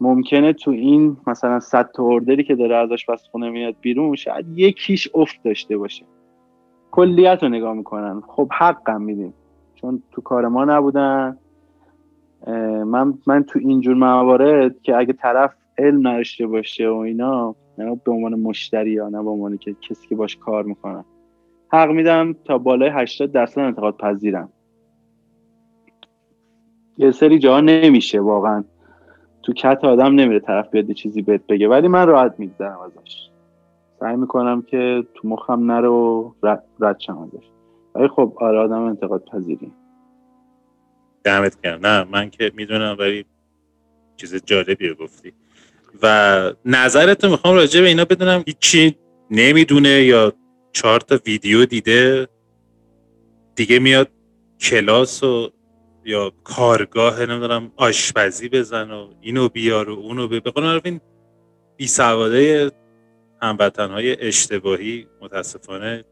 ممکنه تو این مثلا 100 تا که داره ازش بس خونه میاد بیرون شاید یکیش افت داشته باشه. کلیت رو نگاه می‌کنن. خب حقم میدیم. چون تو کار ما نبودن. من من تو اینجور موارد که اگه طرف علم نداشته باشه و اینا نه به عنوان مشتری یا نه به عنوان که کسی که باش کار می‌کنن حق میدم تا بالای 80 درصد انتقاد پذیرم. یه سری جا نمیشه واقعا. تو کت آدم نمیره طرف بیاد چیزی بهت بگه. ولی من راحت میگذرم ازش. سعی می‌کنم که تو مخم نره و رد, رد شم ازش. ولی خب آره آدم انتقاد پذیری. دمت گرم. نه من که می‌دونم ولی چیز جالبی رو گفتی. و نظرتو می‌خوام راجع به اینا بدونم. هیچی نمی‌دونه یا چهار تا ویدیو دیده دیگه میاد کلاس و یا کارگاه نمی‌دونم آشپزی بزن و اینو بیار و اونو به بقول این بی هموطن های اشتباهی متاسفانه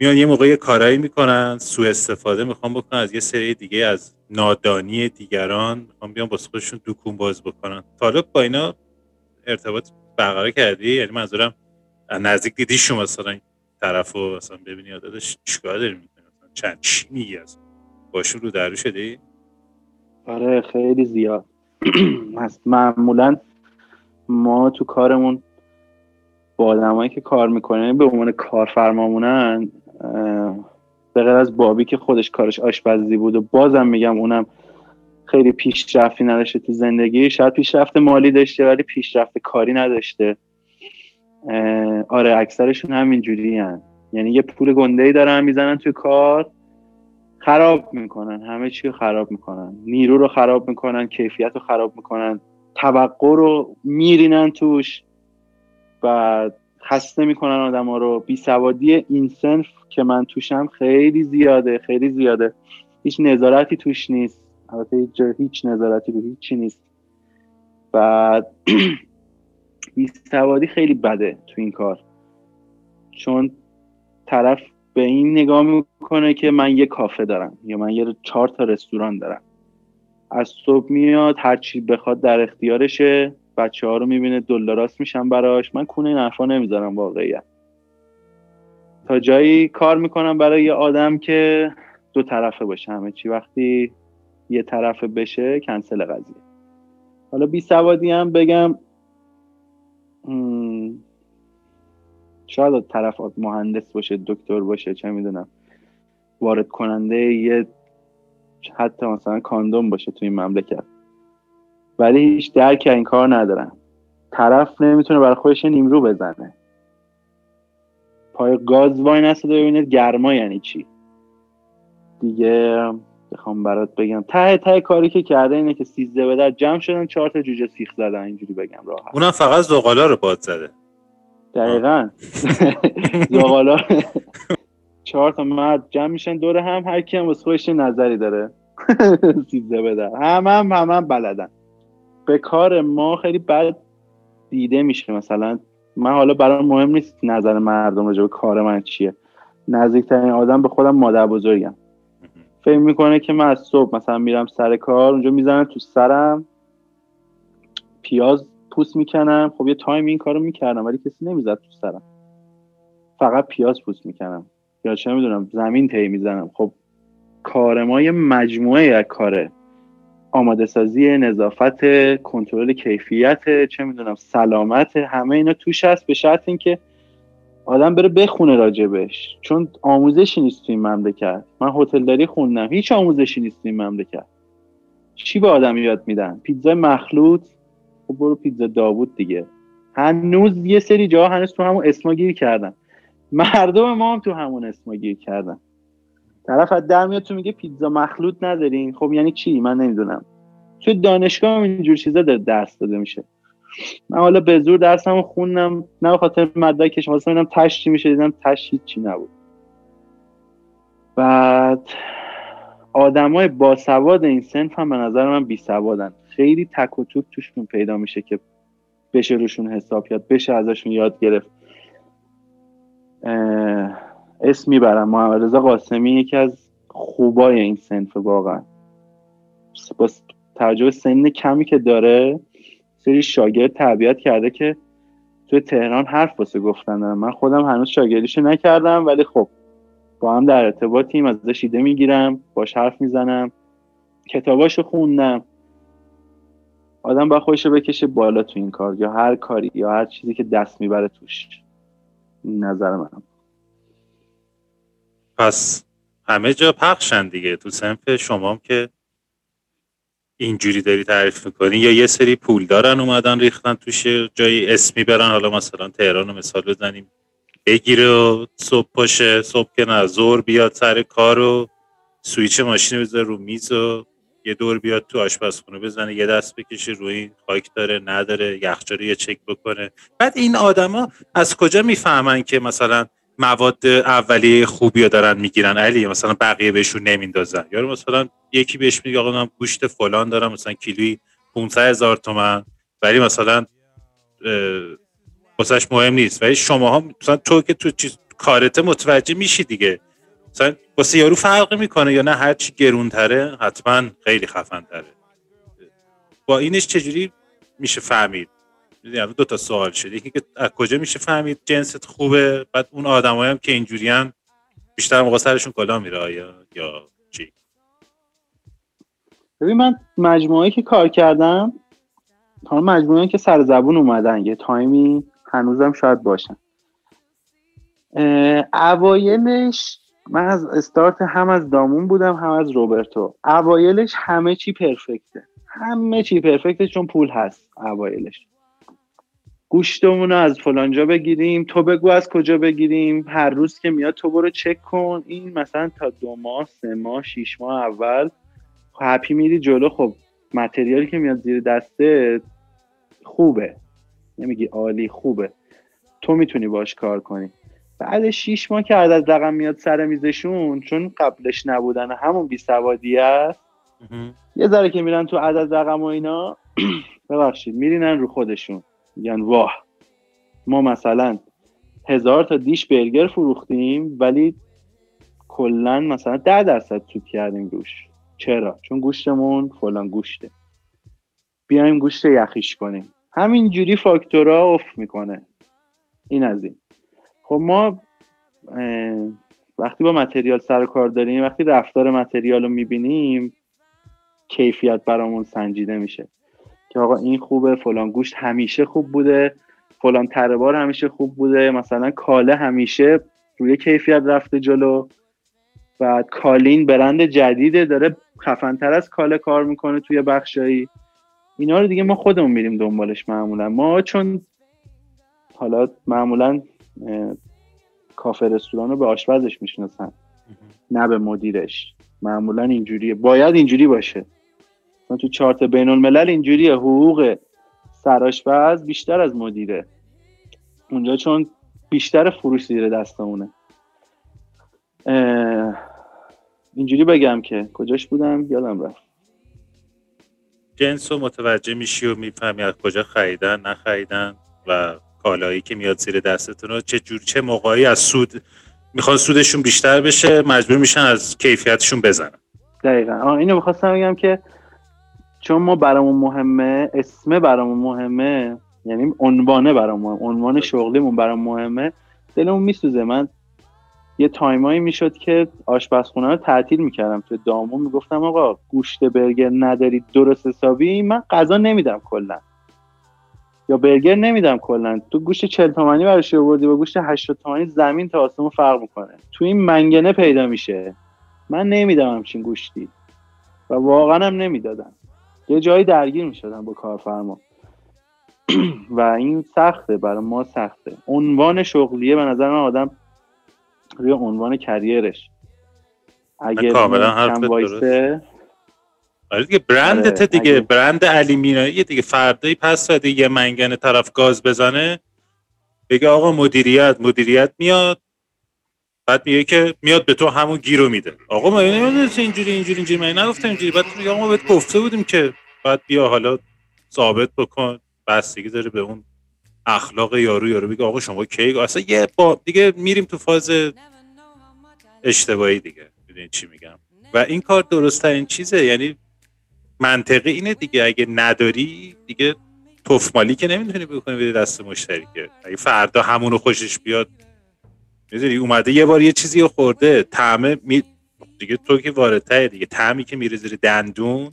میان یه موقع کارایی می‌کنن سوء استفاده می‌خوام بکنن از یه سری دیگه از نادانی دیگران می‌خوام بیان با خودشون دکون باز بکنن. طالب با اینا ارتباط برقرار کردی؟ یعنی منظورم نزدیک دیدی شما مثلا طرف رو مثلا ببینی داداش چیکار داری می‌کنی؟ چند چی میگی اصلا؟ باشون رو درو شده آره خیلی زیاد. معمولا ما تو کارمون با آدمایی که کار می‌کنن به عنوان کارفرمامونن به غیر از بابی که خودش کارش آشپزی بود و بازم میگم اونم خیلی پیشرفتی نداشته تو زندگی. شاید پیشرفت مالی داشته ولی پیشرفت کاری نداشته. آره اکثرشون همین جوری هن. یعنی یه پول گنده ای دارن می‌زنن توی کار خراب می‌کنن. همه چی رو خراب می‌کنن. نیرو رو خراب می‌کنن کیفیت رو خراب می‌کنن. توقع رو میرینن توش. و خسته می‌کنن آدم ها رو. بیسوادی این سنف که من توشم خیلی زیاده خیلی زیاده. هیچ نظارتی توش نیست. البته هیچ نظارتی رو هیچی نیست. بعد بیسوادی خیلی بده تو این کار. چون طرف به این نگاه می‌کنه که من یه کافه دارم یا من یه چهار تا رستوران دارم. از صبح میاد هر چی بخواد در اختیارشه. بچه ها رو می‌بینه دلاراست میشن براش. من کونه این حرفا نمی‌ذارم واقعیت تا جایی کار می‌کنم برای یه آدم که دو طرفه باشه. همه چی وقتی یه طرفه بشه کنسل قضیه. حالا بی سوادی هم بگم شاید طرف مهندس باشه دکتر باشه چه می‌دونم. وارد کننده یه حتی مثلا کاندوم باشه تو این مملکت. ولی هیچ درک این کار ندارن طرف نمی‌تونه برای خودش نیمرو بزنه. پای گاز وای نسته ببینید گرما یعنی چی. دیگه بخوام برات بگم. ته ته کاری که کرده اینه که سیزده به در جمع شدن چهار تا جوجه سیخ زدن. اینجوری بگم راحت. اونم فقط زغالا رو باد زده. دقیقا. زغالا. چهار تا مرد جمع میشن. دور هم هر کی هم واسه خودش نظری داره. سیزده به در. هم هم هم, هم بلدن. به کار ما خیلی بد دیده میشه مثلا. من حالا برای مهم نیست نظر مردم راجع به کار من چیه. نزدیکترین آدم به خودم مادر بزرگم. فکر می‌کنه که من از صبح مثلا میرم سر کار اونجا می‌زنم تو سرم. پیاز پوست می‌کنم. خب یه تایم این کارو می‌کردم ولی کسی نمی‌زد تو سرم. فقط پیاز پوست می‌کنم یا چه می‌دونم زمین تی می‌زنم. خب کار ما یه مجموعه یک کاره. آماده سازی نظافت کنترل کیفیت چه می‌دونم سلامت همه اینا توش هست. به شرط اینکه آدم بره بخونه راجبش. چون آموزشی نیست تو این مملکت. من هتلداری خوندم. هیچ آموزشی نیست تو این مملکت. چی به آدم یاد میدن؟ پیتزا مخلوط. خب برو پیتزا داوود دیگه. هنوز یه سری جا هنوز تو همون اسما گیر کردن. مردم ما هم تو همون اسما گیر کردن. طرف از در میاد تو میگه پیتزا مخلوط ندارین. خب یعنی چی؟ من نمی‌دونم. تو دانشگاه هم اینجور چیزا در درس داده میشه. من حالا به زور درسمو خوندم. نه به خاطر مدرکش واسه اینم تش چی میشه؟ دیدم تش چی نبود. بعد آدمای باسواد این سنف هم به نظر من بی سوادن خیلی تک و توک توشون پیدا میشه که بشه روشون حساب یاد بشه ازشون یاد گرفت. اسم می‌برم. محمد رضا قاسمی یکی از خوبای این سنف واقعا. با توجه سن کمی که داره سری شاگرد تربیت کرده که توی تهران حرف واسه گفتن دارم من خودم هنوز شاگردیشو نکردم ولی خب با هم در ارتباطیم ازش ایده می‌گیرم باش حرف می‌زنم کتاباشو خوندم. آدم با خودشو بکشه بالا تو این کار یا هر کاری یا هر چیزی که دست می‌بره توش. نظر من پس همه جا پخشن دیگه. تو سنف شما هم که اینجوری داری تعریف می‌کنی. یا یه سری پول دارن اومدن ریختن توش جایی اسمی برن. حالا مثلا تهران رو مثال بزنیم. بگیره و صبح باشه. صبح که نه زور بیاد سر کار و سویچ ماشین بذاره رو میز و یه دور بیاد تو آشپزخونه بزنه. یه دست بکشه روی خاک داره نداره یخچال یه چک بکنه. بعد این آدما از کجا می‌فهمن که مثلا مواد اولیه خوبی رو دارن می‌گیرن. علی مثلا بقیه بهشون نمیندازن. یا مثلا یکی بهش میگه آقا من گوشت فلان دارم مثلا کیلویی 500 هزار تومن. ولی مثلا واسش مهم نیست. ولی شما ها مثلا تو که تو چیز کارته متوجه میشی دیگه. مثلا واسه یارو فرق می‌کنه یا نه؟ هر چی گرونتره حتما خیلی خفن تره با اینش چجوری میشه فهمید؟ یعنی دو تا سوال شده یکی که از کجا میشه فهمید جنست خوبه بعد اون آدمایی هم که اینجوریان بیشتر موقع سرشون کلا میره آیا یا چی؟ ببین من مجموعه که کار کردم تا مجموعه که سر زبون اومدن یه تایمی هنوزم شاید باشن. اوایلش من از استارت هم از دامون بودم هم از روبرتو. اوایلش همه چی پرفکته. همه چی پرفکته چون پول هست اوایلش. گوشتمون رو از فلانجا بگیریم. تو بگو از کجا بگیریم. هر روز که میاد تو برو چک کن. این مثلا تا دو ماه سه ماه شیش ماه اول هپی میری جلو. خب متریالی که میاد زیر دسته خوبه. نمیگی عالی خوبه. تو می‌تونی باش کار کنی. بعد شیش ماه که عدد رقم میاد سر میزشون چون قبلش نبودن همون بی سوادی است. یه ذره که میرن تو عدد رقم و اینا ببخشید میرینن رو خودشون. میگن واه ما مثلا هزار تا دیش برگر فروختیم ولی کلا مثلا ده درصد سود کردیم روش. چرا؟ چون گوشتمون فلان گوشته. بیایم گوشت یخیش کنیم. همینجوری فاکتورا افت می‌کنه. این از این. خب ما وقتی با متریال سر کار داریم وقتی رفتار متریال رو می‌بینیم کیفیت برامون سنجیده میشه. که آقا این خوبه فلان گوشت همیشه خوب بوده فلان تره همیشه خوب بوده مثلا کاله همیشه روی کیفیت رفته جلو. و کالین برند جدیده داره خفنتر از کاله کار می‌کنه توی بخشایی اینا رو دیگه ما خودمون میریم دنبالش معمولا. ما چون حالا معمولا کافه رستوران رو به آشپزش می‌شناسن نه به مدیرش. معمولا اینجوریه. باید اینجوری باشه. مثلا تو چارت بین الملل اینجوریه حقوق سراشپز بیشتر از مدیره. اونجا چون بیشتر فروش زیر دستمونه. اینجوری بگم که کجاش بودم؟ یادم رفت. جنس رو متوجه میشی و می‌فهمی از کجا خریدن نخریدن و کالایی که میاد زیر دستتون رو چه جور چه موقعی از سود می‌خوان سودشون بیشتر بشه مجبور میشن از کیفیتشون بزنن. دقیقا. آه اینو می‌خواستم بگم که چون ما برامون مهمه اسم برامون مهمه یعنی عنوانه برامون. عنوان شغلیمون برام مهمه. دلمون میسوزه. من یه تایمایی می‌شد که آشپزخونه رو تعطیل می‌کردم تو دامون. می‌گفتم آقا گوشت برگر ندارید درست حسابی؟ من غذا نمیدم کلا. یا برگر نمیدم کلا. تو گوشت 40 تومانی براش آوردی با گوشت 80 تومانی زمین تا آسمون فرق می‌کنه. تو این منگنه پیدا میشه. من نمیدم همچین گوشتی. و واقعا هم نمی‌دادم. یه جایی درگیر می‌شدم با کارفرما. و این سخته برای ما سخته. عنوان شغلیه به نظر من آدم روی عنوان کریرش. اگه کاملا حرفت وایسه آره دیگه برندت آره، دیگه اگه- برند علی مینایی دیگه. فردایی پس فردا یه منگن طرف گاز بزنه. بگه آقا مدیریت مدیریت میاد. بعد میگه که میاد به تو همون گیرو میده. آقا ما نمی‌دونست اینجوری اینجوری اینجوری. من نگفتم اینجوری. بعد میگه آقا ما بهت گفته بودیم که بعد بیا حالا ثابت بکن. بستگی داره به اون اخلاق یارو یارو بگه آقا شما کی؟ اصلا یه با دیگه میریم تو فاز اشتباهی دیگه. می‌دونی چی میگم؟ و این کار درست ترین چیزه. یعنی منطقی اینه دیگه. اگه نداری دیگه تفمالی که نمی‌تونی بکنی بدی دست مشتری که. اگه فردا همونو خوشش بیاد می‌دونی اومده یه بار یه چیزی رو خورده طعمه می... دیگه تو که واردتره دیگه. طعمی که میره زیر دندون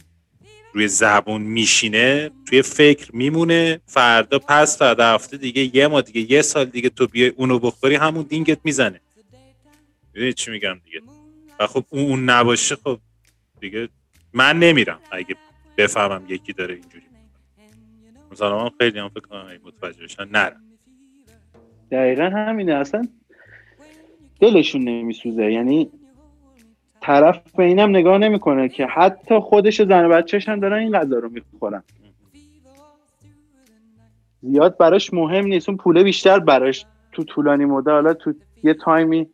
روی زبون میشینه توی فکر میمونه. فردا پس فردا هفته دیگه یه ما دیگه یه سال دیگه تو بیای اونو بخوری همون دینگت می‌زنه. می‌دونی چی میگم دیگه؟ و خب اون, نباشه خب دیگه من نمیرم. اگه بفهمم یکی داره اینجوری مثلا من خیلی هم فکر کنم متوجه بشن نرم. دقیقا همینه. اصلا دلشون نمیسوزه. یعنی طرف به اینم نگاه نمی‌کنه که حتی خودش زن و بچهش هم دارن این غذا رو می‌خورن. زیاد براش مهم نیست. اون پوله بیشتر براش تو طولانی مدت. حالا تو یه تایمی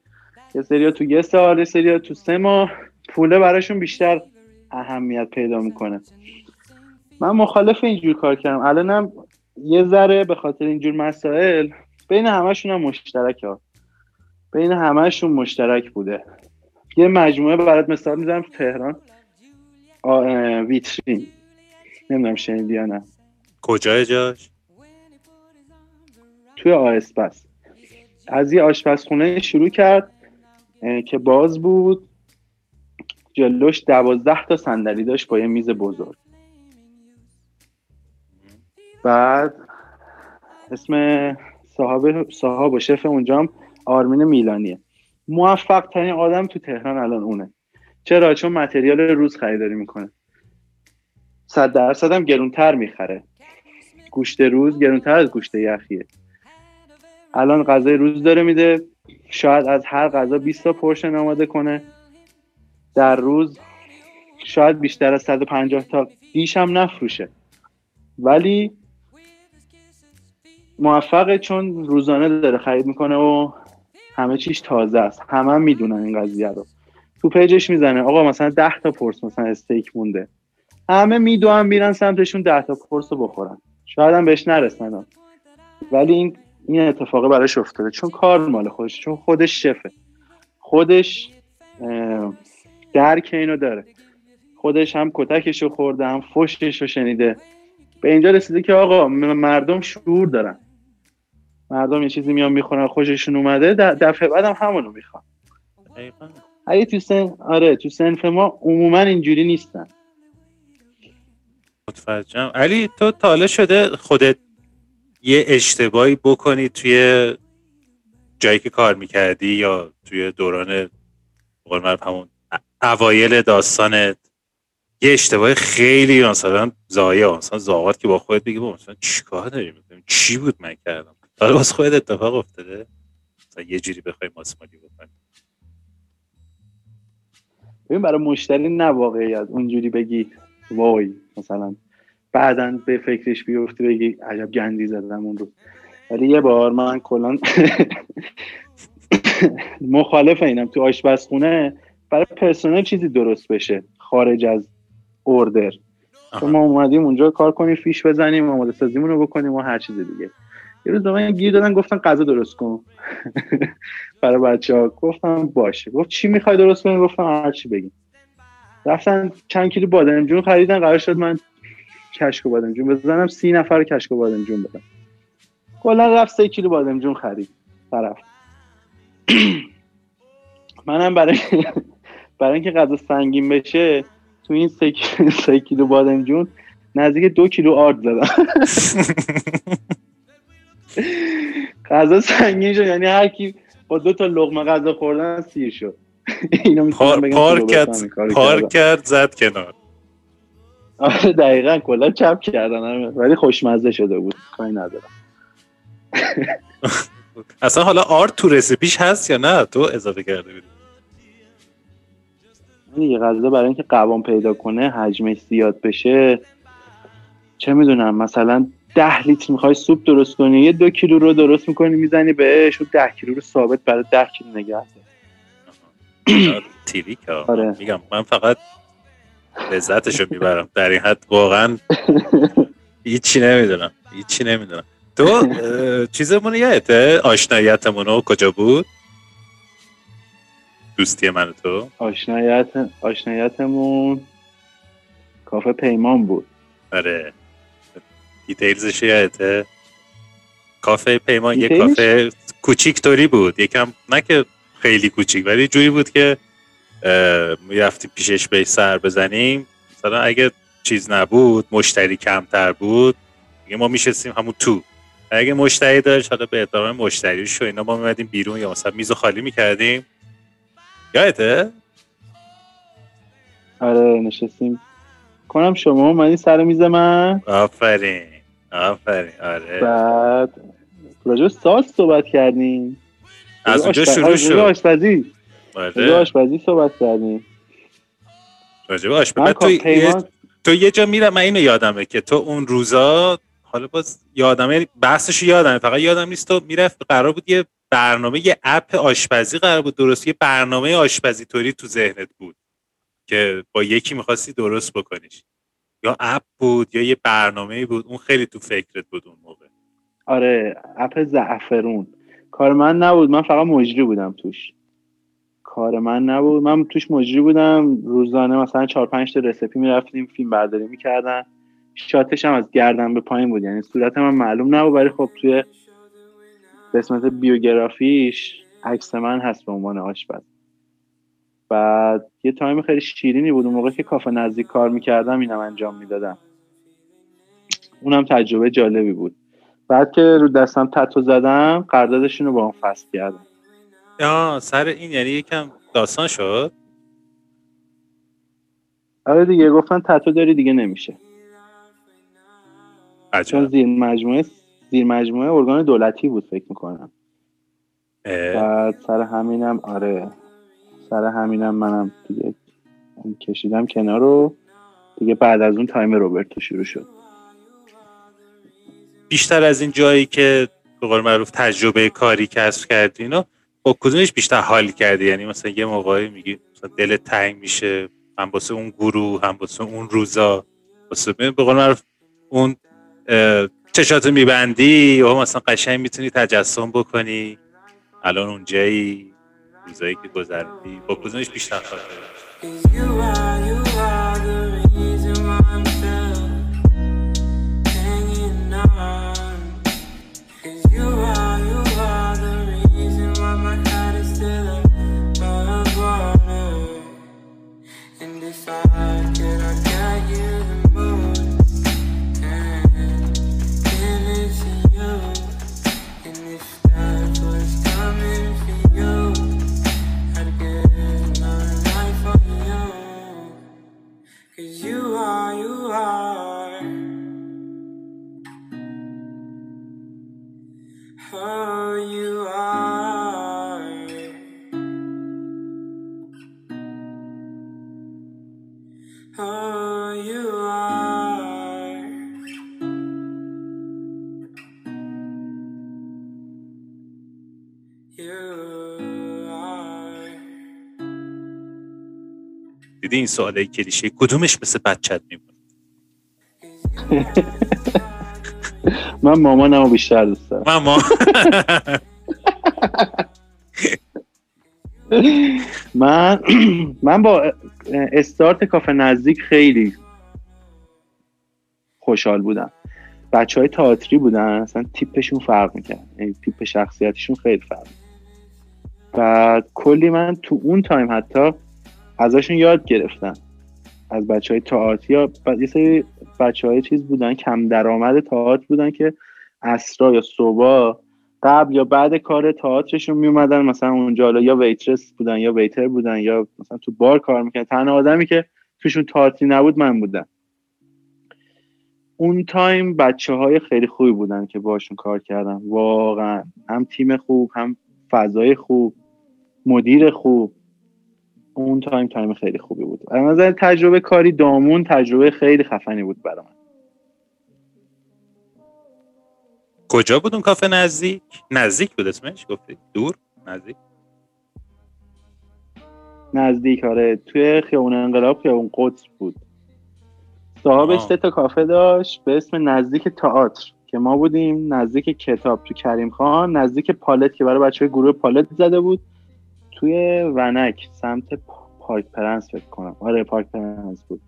یه سریا تو یه سال یه سریا تو سه ماه پوله براشون بیشتر اهمیت پیدا می‌کنه. من مخالف اینجور کار کردم. الانم یه ذره به خاطر اینجور مسائل بین همشون هم مشترک ها بین همشون مشترک بوده. یه مجموعه برات مثال می‌زنم تو تهران. ویترین. نمی‌دونم شنیدی یا نه. کجای جاش؟ توی آسپس از یه آشپزخونه شروع کرد که باز بود. جلوش دوازده تا صندلی داشت با یه میز بزرگ. بعد اسم صاحب صاحب و شف اونجا هم آرمین میلانیه. موفق ترین آدم تو تهران الان اونه. چرا؟ چون متریال روز خریداری می‌کنه. صد درصد هم گرونتر می‌خره. گوشت روز گرونتر از گوشت یخیه. الان غذای روز داره میده. شاید از هر غذا 20 تا پورشن آماده کنه. در روز شاید بیشتر از 150 تا دیش هم نفروشه. ولی موفقه چون روزانه داره خرید می‌کنه و همه چیش تازه است. همه هم می‌دونن این قضیه رو. تو پیجش می‌زنه. آقا مثلا 10 تا پرس مثلا استیک مونده. همه می‌دونن میرن سمتشون 10 تا پرس رو بخورن. شاید هم بهش نرسن. ولی این این اتفاقه براش افتاده. چون کار مال خودش چون خودش شفه. خودش درک اینو داره. خودش هم کتکش رو خورده هم فشتش رو شنیده. به اینجا رسیده که آقا مردم شعور دارن. مردم یه چیزی میان می‌خورن خوششون اومده. دفعه بعدم همونو می‌خوان. اگه تو سن آره تو سنف ما عموما اینجوری نیستن. متوجهم. علی تو تا حالا شده خودت یه اشتباهی بکنی توی جایی که کار می‌کردی یا توی دوران قول همون اوایل داستانت؟ یه اشتباه خیلی مثلا زایه مثلا زاغات که با خودت بگی با مثلا چیکار داری می‌کنیم چی بود من کردم؟ حالا واسه خودت اتفاق افتاده؟ مثلا یه جوری بخوای ماسمالی بکنی. ببین برای مشتری نه واقعیت. اونجوری بگی وای مثلا بعدا به فکرش بیفتی بگی عجب گندی زدم اون رو. ولی یه بار من کلا مخالف اینم. تو آشپزخونه برای پرسنل چیزی درست بشه. خارج از اوردر. ما اومدیم اونجا کار کنیم فیش بزنیم آماده سازیمون رو بکنیم و هر چیز دیگه. یه روز من گیر دادن گفتن غذا درست کن. برای بچه ها گفتم باشه. گفت چی می‌خوای درست کنی؟ گفتم هر چی بگیم رفتن چند کیلو بادمجون خریدن قرار شد من کشک و بادمجون بزنم. سی نفر کشک و بادمجون بدم کلا رفت سه کیلو بادمجون خرید. طرف. منم برای برای اینکه غذا سنگین بشه تو این سه کیلو, کیلو بادمجون نزدیک دو کیلو آرد زدم. غذا سنگین شد یعنی هر کی با دو تا لقمه غذا خوردن سیر شد. اینو پار, پار کرد پار کرد زد کنار. آره دقیقا کلا چپ کردن ولی خوشمزه شده بود. کاری ندارم. اصلا حالا آرت تو رسیپیش هست یا نه؟ تو اضافه کرده بودی. یه غذا برای اینکه قوام پیدا کنه حجمش زیاد بشه چه می‌دونم مثلا ده لیتر می‌خوای سوپ درست کنی یه دو کیلو رو درست می‌کنی می‌زنی بهش و ده کیلو رو ثابت برای ده کیلو نگه تیریک آره. میگم من فقط لذتشو می‌برم. در این حد واقعا هیچی نمی‌دونم. هیچی نمی‌دونم. تو چیزمون یادته؟ آشناییتمونو کجا بود؟ دوستی من تو. آشنایت آشنایتمون کافه پیمان بود. آره. دیتیلزش یادته کافه پیمان یه کافه کوچیک طوری بود. یکم نه که خیلی کوچیک ولی جوری بود که می‌رفتیم پیشش به سر بزنیم. مثلا اگه چیز نبود مشتری کمتر بود ما میشستیم همون تو. اگه مشتری داشت حالا به ادامه مشتری شو اینا ما میمدیم بیرون یا مثلا میزو خالی می‌کردیم. یادته؟ آره نشستیم. کنم شما؟ اومدی سر میز من؟ آفرین. آفرین آره. بعد راجع ساز صحبت کردیم. از اونجا شروع شد. آشپزی. آره. آشپزی صحبت کردیم. راجع آشپزی. تو, یه... تو یه جا میرم من اینو یادمه که تو اون روزا حالا باز یادمه بحثش یادمه فقط یادم نیست تو می‌رفت قرار بود یه برنامه یه اپ آشپزی قرار بود درست یه برنامه آشپزی طوری تو ذهنت بود که با یکی می‌خواستی درست بکنیش. یا اپ بود یا یه برنامه بود اون خیلی تو فکرت بود اون موقع. آره اپ زعفرون. کار من نبود من فقط مجری بودم توش. کار من نبود من توش مجری بودم. روزانه مثلا چهار پنج تا رسپی می‌رفتیم فیلم برداری می‌کردن. شاتش هم از گردن به پایین بود یعنی صورت من معلوم نبود ولی خب توی قسمت بیوگرافیش عکس من هست به عنوان آشپز. بعد یه تایم خیلی شیرینی بود. اون موقع که کافه نزدیک کار می‌کردم اینم انجام می‌دادم. اونم تجربه جالبی بود. بعد که رو دستم تتو زدم قراردادشون رو با هم فصل کردم. یا سر این یعنی یکم داستان شد؟ آره دیگه گفتن تتو داری دیگه نمیشه. عجب. چون زیر مجموعه زیر مجموعه ارگان دولتی بود فکر می‌کنم. بعد سر همینم آره. سر همینم منم دیگه کشیدم کنار رو دیگه بعد از اون تایم روبرتو شروع شد. بیشتر از این جایی که به قول معروف تجربه کاری کسب کردی اینا با کدومش بیشتر حال کردی؟ یعنی مثلا یه موقعی میگی مثلا دل تنگ میشه هم واسه اون گروه هم واسه اون روزا. واسه به قول معروف اون چشاتو میبندی و مثلا قشنگ می‌تونی تجسم بکنی. الان اونجایی. روزایی که گذردی با کدومش بیشتر all you are. All you are. You are. دیدی این سوالی که ریشه کدومش مثل بچت میمونه من مامانمو بیشتر دوست دارم. من ما من من با استارت کافه نزدیک خیلی خوشحال بودم. بچه های تئاتری بودن اصلا تیپشون فرق می‌کرد. یعنی تیپ شخصیتشون خیلی فرق. و کلی من تو اون تایم حتی ازشون یاد گرفتم. از بچه های تئاتر یا یه سری بچه های چیز بودن کم درآمد تئاتر بودن که اسرا یا صبح قبل یا بعد کار تئاترشون می اومدن مثلا اونجا حالا یا ویترس بودن یا ویتر بودن یا مثلا تو بار کار می‌کنن تنها آدمی که توشون تئاتری نبود من بودم. اون تایم بچه های خیلی خوبی بودن که باشون کار کردم واقعا. هم تیم خوب هم فضای خوب مدیر خوب. اون time، time خیلی خوبی بود. از نظر تجربه کاری دامون تجربه خیلی خفنی بود برای من. کجا بود اون کافه نزدیک؟ نزدیک بود اسمش؟ گفتی؟ دور؟ نزدیک؟ نزدیک آره. توی خیابون انقلاب خیابون قدس بود. صاحبش. سه تا کافه داشت به اسم نزدیک تئاتر که ما بودیم نزدیک کتاب تو کریم خان نزدیک پالت که برای بچه های گروه پالت زده بود. توی ونک سمت پا- پارک پرنس فکر کنم. آره پارک پرنس بود.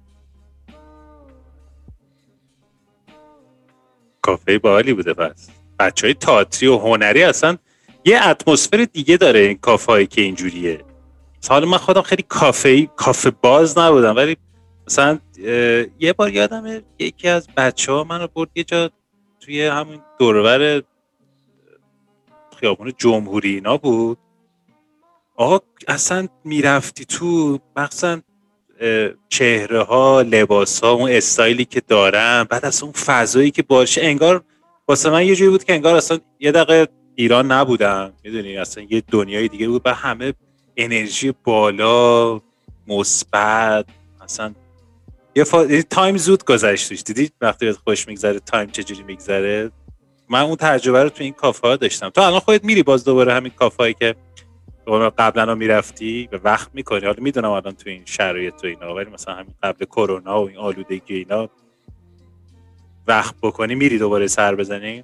کافه باحالی بوده پس. بچه های تئاتری و هنری اصلا یه اتمسفر دیگه داره این کافه هایی که اینجوریه. حالا من خودم خیلی کافه کافه باز نبودم ولی مثلا یه بار یادمه یکی از بچه ها منو برد یه جا توی همین دورور خیابون جمهوری اینا بود. آقا اصلا می‌رفتی تو مخصوصا چهره ها لباس ها اون استایلی که دارن بعد از اون فضایی که باشه انگار واسه من یه جوری بود که انگار اصلا یه دقیقه ایران نبودم می‌دونی؟ اصلا یه دنیای دیگه بود. و همه انرژی بالا مثبت اصلا یه فا... time زود گذشت توش. دیدی وقتی خوش میگذره time چجوری میگذره؟ من اون تجربه رو تو این کافه ها داشتم. تو الان خودت میری باز دوباره همین کافه که اون قبلا می‌رفتی به وقت می‌کنی. حالا می‌دونم الان تو این شرایط تو اینا ولی مثلا همین قبل کرونا و این آلودگی اینا وقت بکنی میری دوباره سر بزنی؟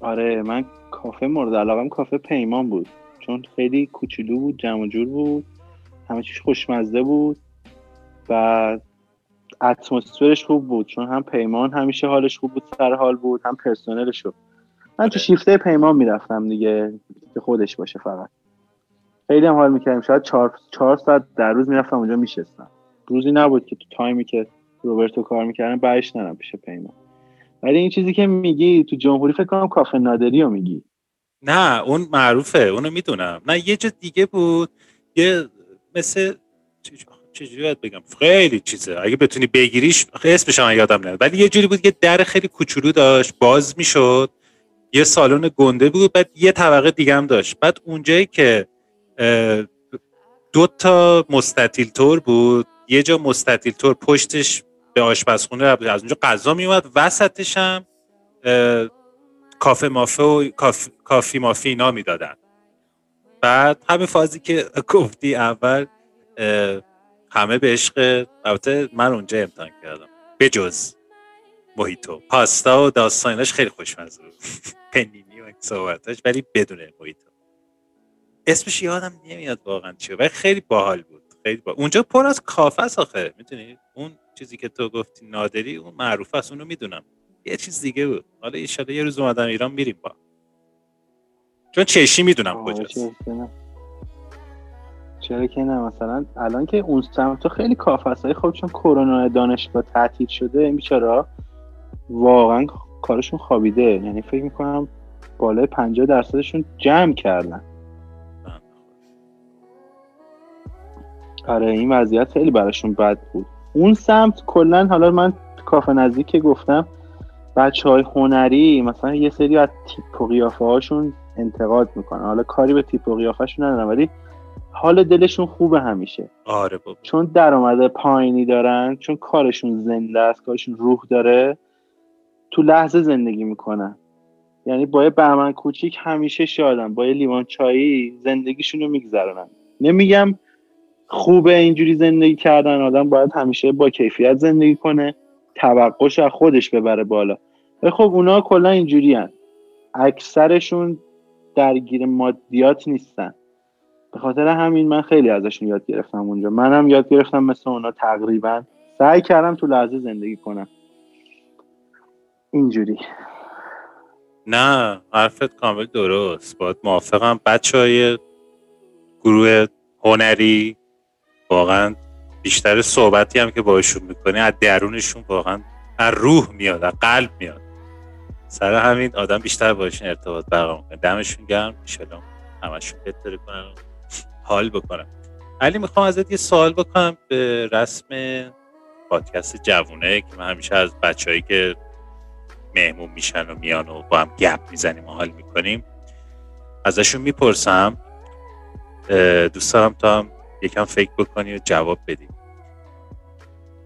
آره من کافه مورد علاقم کافه پیمان بود. چون خیلی کوچولو بود جمع جور بود همه چیش خوشمزه بود و اتمسفرش خوب بود. چون هم پیمان همیشه حالش خوب بود سر حال بود هم پرسنلش من تو آره. شیفته پیمان می‌رفتم دیگه که خودش باشه فقط. خیلی هم حال می‌کردیم. شاید چهار, چهار ساعت در روز می‌رفتم اونجا میشستم. روزی نبود که تو تایمی که روبرتو کار می‌کردم برش نرم پیش پیمان. ولی این چیزی که میگی تو جمهوری فکر کنم کافه نادری رو میگی. نه اون معروفه. اونو می‌دونم. نه یه جا دیگه بود. یه مثل چج- چجوری باید بگم؟ خیلی چیزه. اگه بتونی بگیریش اسمش هم یادم نمیاد ولی یه جوری بود که در خیلی کوچولو داشت. باز می‌شد. یه سالن گنده بود بعد یه طبقه دیگه هم داشت. بعد اونجایی که دو تا مستطیل تور بود یه جا مستطیل تور پشتش به آشپزخونه. از اونجا غذا میومد وسطش هم کافه مافه و کاف... کافی مافی اینا می‌دادن. بعد همین فازی که گفتی اول همه به عشق البته من اونجا امتحان کردم. بجز موهیتو پاستا و داستانش خیلی خوشمزه بود. پنینی و این صحبتاش ولی بدون موهیتو اسمش یادم نمیاد واقعا چیه ولی خیلی باحال بود. خیلی با... اونجا پر از کافه است آخه. می‌دونی؟ اون چیزی که تو گفتی نادری اون معروف است اونو می‌دونم. یه چیز دیگه بود. حالا ان یه روز اومدم ایران میریم با چون چشی می‌دونم کجاست. چرا که نه؟ مثلا الان که اون سمت خیلی کافه است. خب چون کرونا دانشگاه تعطیل شده این بیچارا واقعا کارشون خوابیده. یعنی فکر می‌کنم بالای 50 درصدشون جمع کردن. آره این وضعیت خیلی براشون بد بود. اون سمت کلا حالا من کافه نزدیک که گفتم بچه های هنری مثلا یه سری از تیپ و قیافه هاشون انتقاد می‌کنن. حالا کاری به تیپ و قیافهشون ندارم ولی حال دلشون خوبه همیشه. آره بابا. چون درآمد پایینی دارن چون کارشون زنده است کارشون روح داره. تو لحظه زندگی می‌کنن یعنی با یه بهمن کوچیک همیشه شادم. با یه لیوان چایی زندگیشون رو میگذرونن نمیگم خوبه اینجوری زندگی کردن. آدم باید همیشه با کیفیت زندگی کنه. توقعش از خودش ببره بالا. خب اونا کلا اینجوری هن. اکثرشون درگیر مادیات نیستن. به خاطر همین من خیلی ازشون یاد گرفتم اونجا. منم یاد گرفتم مثل اونا تقریبا سعی کردم تو لحظه زندگی کنم. اینجوری. نه حرفت کامل درست. باید موافقم. بچه های گروه هنری واقعا بیشتر صحبتی هم که باشون می‌کنی از درونشون واقعا از روح میاد از قلب میاد. سر همین آدم بیشتر باشون ارتباط برقرار می‌کنه. دمشون گرم. ایشالا همشون بهتر کنن حال بکنم علی می‌خوام ازت یه سوال بکنم. به رسم پادکست جوونه که من همیشه از بچههایی که مهمون میشن و میان و با هم گپ می‌زنیم و حال می‌کنیم. ازشون می‌پرسم دوست دارم تا هم یکم فکر بکنی و جواب بدی.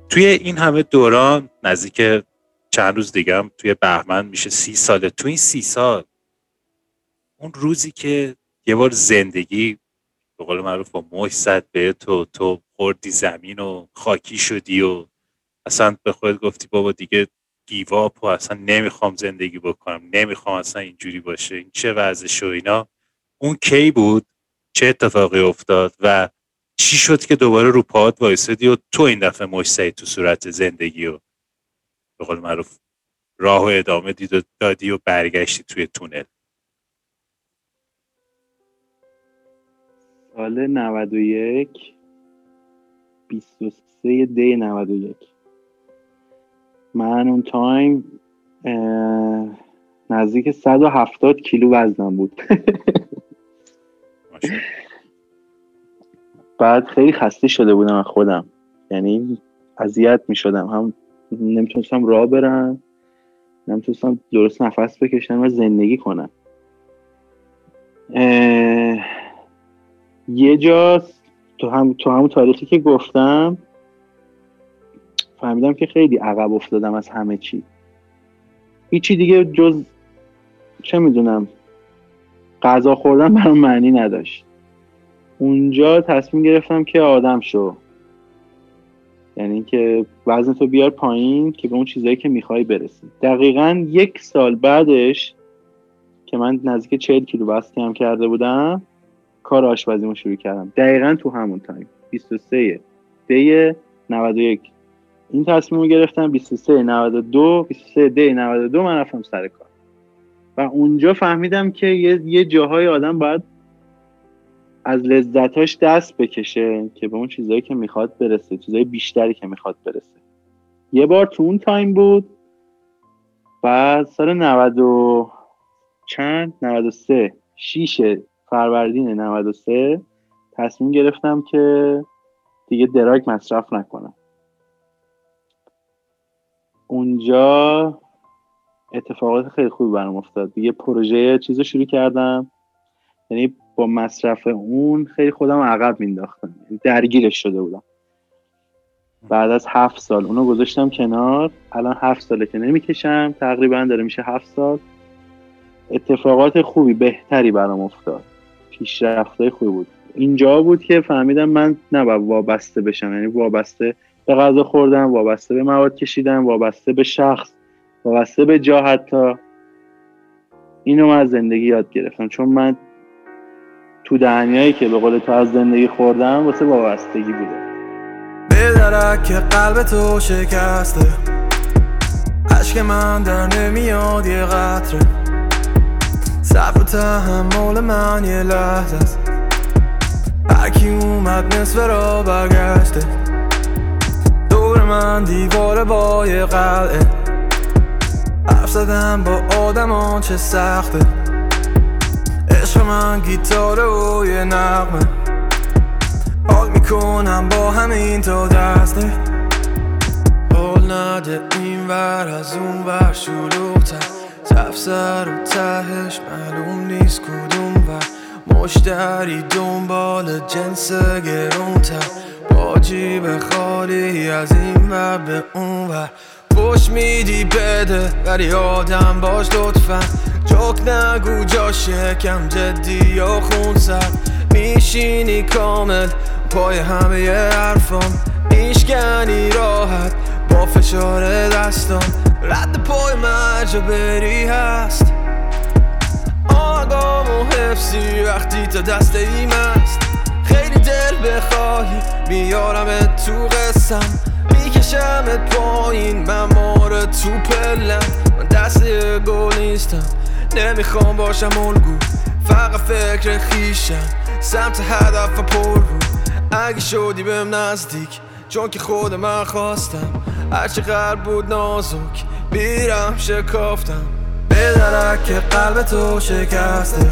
توی این همه دوران نزدیک چند روز دیگه هم توی بهمن میشه سی ساله. توی این سی سال اون روزی که یه بار زندگی به قول معروف با مش زد به تو تو خوردی زمین و خاکی شدی و اصلا به خودت گفتی بابا دیگه گیواپ و اصلا نمی‌خوام زندگی بکنم نمی‌خوام اصلا اینجوری باشه. این چه وضعش و اینا. اون کی بود؟ چه اتفاقی افتاد و چی شد که دوباره رو پاد وایسادی و تو این دفعه مشتو تو صورت زندگی و به قول معروف راه و ادامه دید دادی و برگشتی توی تونل؟ سال 91 23 دی 91 من اون time نزدیک 170 کیلو وزنم بود. بعد خیلی خسته شده بودم از خودم. یعنی اذیت می شدم هم نمی‌تونستم راه برم نمی‌تونستم درست نفس بکشم و زندگی کنم. یه جا تو, هم تو همون تاریخی که گفتم فهمیدم که خیلی عقب افتادم از همه چی. هیچی دیگه جز چه می‌دونم غذا خوردن برام معنی نداشت. اونجا تصمیم گرفتم که آدم شو. یعنی که وزن تو بیار پایین که به اون چیزایی که می‌خوای برسی. دقیقا یک سال بعدش که من نزدیک 40 کیلو وزن کم کرده بودم کار آشپزیمو شروع کردم. دقیقا تو همون تایم 23 دی 91 این تصمیم رو گرفتم 23 92 23 دی 92 من رفتم سر کار. و اونجا فهمیدم که یه, یه جاهای آدم باید از لذتاش دست بکشه که به اون چیزایی که می‌خواد برسه چیزای بیشتری که می‌خواد برسه. یه بار تو اون تایم بود بعد سال 90 چند؟ 93 6 فروردین 93 تصمیم گرفتم که دیگه دراگ مصرف نکنم. اونجا اتفاقات خیلی خوبی برام افتاد. دیگه پروژه چیز رو شروع کردم. یعنی با مصرف اون خیلی خودم عقب مینداختم یعنی درگیرش شده بودم. بعد از هفت سال اونو گذاشتم کنار. الان هفت ساله که نمی‌کشم. تقریبا داره میشه هفت سال. اتفاقات خوبی بهتری برام افتاد. پیشرفتای خوبی بود. اینجا بود که فهمیدم من نباید وابسته بشم. یعنی وابسته به غذا خوردم وابسته به مواد کشیدم وابسته به شخص وابسته به جا حتی. اینو من از زندگی یاد گرفتم. چون من تو دنیایی که به قول تو از زندگی خوردم واسه وابستگی بوده. بدرک قلب تو شکسته. عشق من در نمیاد یه قطره. صبر تحمل من یه لحظه است. هرکی اومد نصف را برگشته. دور من دیوار با یه قلعه. حرف زدم با آدمان چه سخته. عشق من گیتاره و یه نغمه. حال می‌کنم با همین تا دسته. حال نده این ور از اون ور شلوغتر. تفسر و تهش معلوم نیست کدوم ور. مشتری دنبال جنس گرونتر. با جیب خالی از این ور به اون ور. پشت میدی بده ولی آدم باش لطفا. جوک نگو جاشه کم جدی یا خون سر. میشینی کامل پای همه حرفام. میشکنی راحت با فشار دستم رد پای مرجا بری هست. آگام و حفظی وقتی تا دست ایم است خیلی دل بخواهی میارم تو قسم میکشمت پایین من ماره تو پلم. من دست گل نیستم نمی‌خوام باشم الگو. فقط فکر خیشم سمت هدف پر رو. اگه شدی بهم نزدیک چون که خود من خواستم. هرچقدر بود نازک بیرم شکافتم. به درک قلب تو شکسته.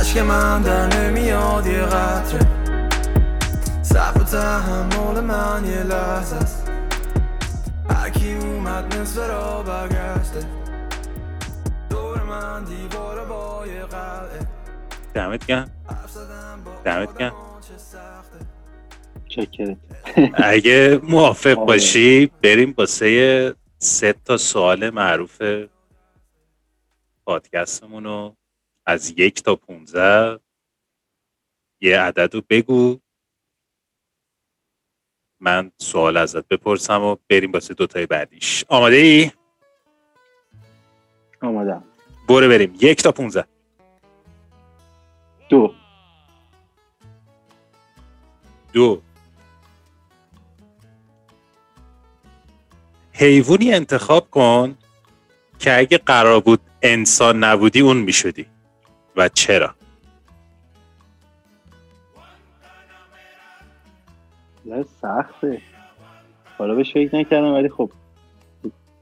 عشق من در نمیاد یه قطره. صبر و تحمل من یه لحظه است. هرکی اومد نصف را برگشته. دور من دیوار با یه قلعه. دمت با دمت چکرت. اگه موافق آره. باشی بریم واسه سه تا سوال معروف پادکستمون رو از یک تا پونزه یه عدد رو بگو. من سوال ازت بپرسم و بریم واسه دوتای بعدیش. آماده ای؟ آمادم. برو بریم. یک تا پونزه. دو. دو. حیوانی انتخاب کن که اگه قرار بود انسان نبودی اون می‌شدی. و چرا؟ سخته. حالا بهش فکر نکردم ولی خب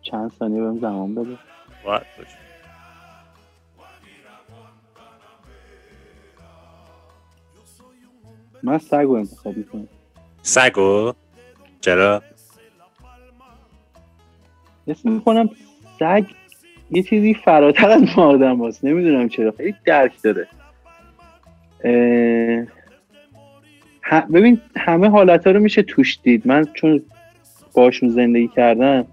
چند ثانیه بهم زمان بده. راحت باش. من سگ رو انتخاب می‌کنم. سگو؟ چرا؟ اسم می‌کنم سگ. یه چیزی فراتر از ما آدم هست نمی‌دونم چرا. خیلی درک داره. اه، ه- ببین همه حالت ها رو میشه توش دید. من چون باشون زندگی کردم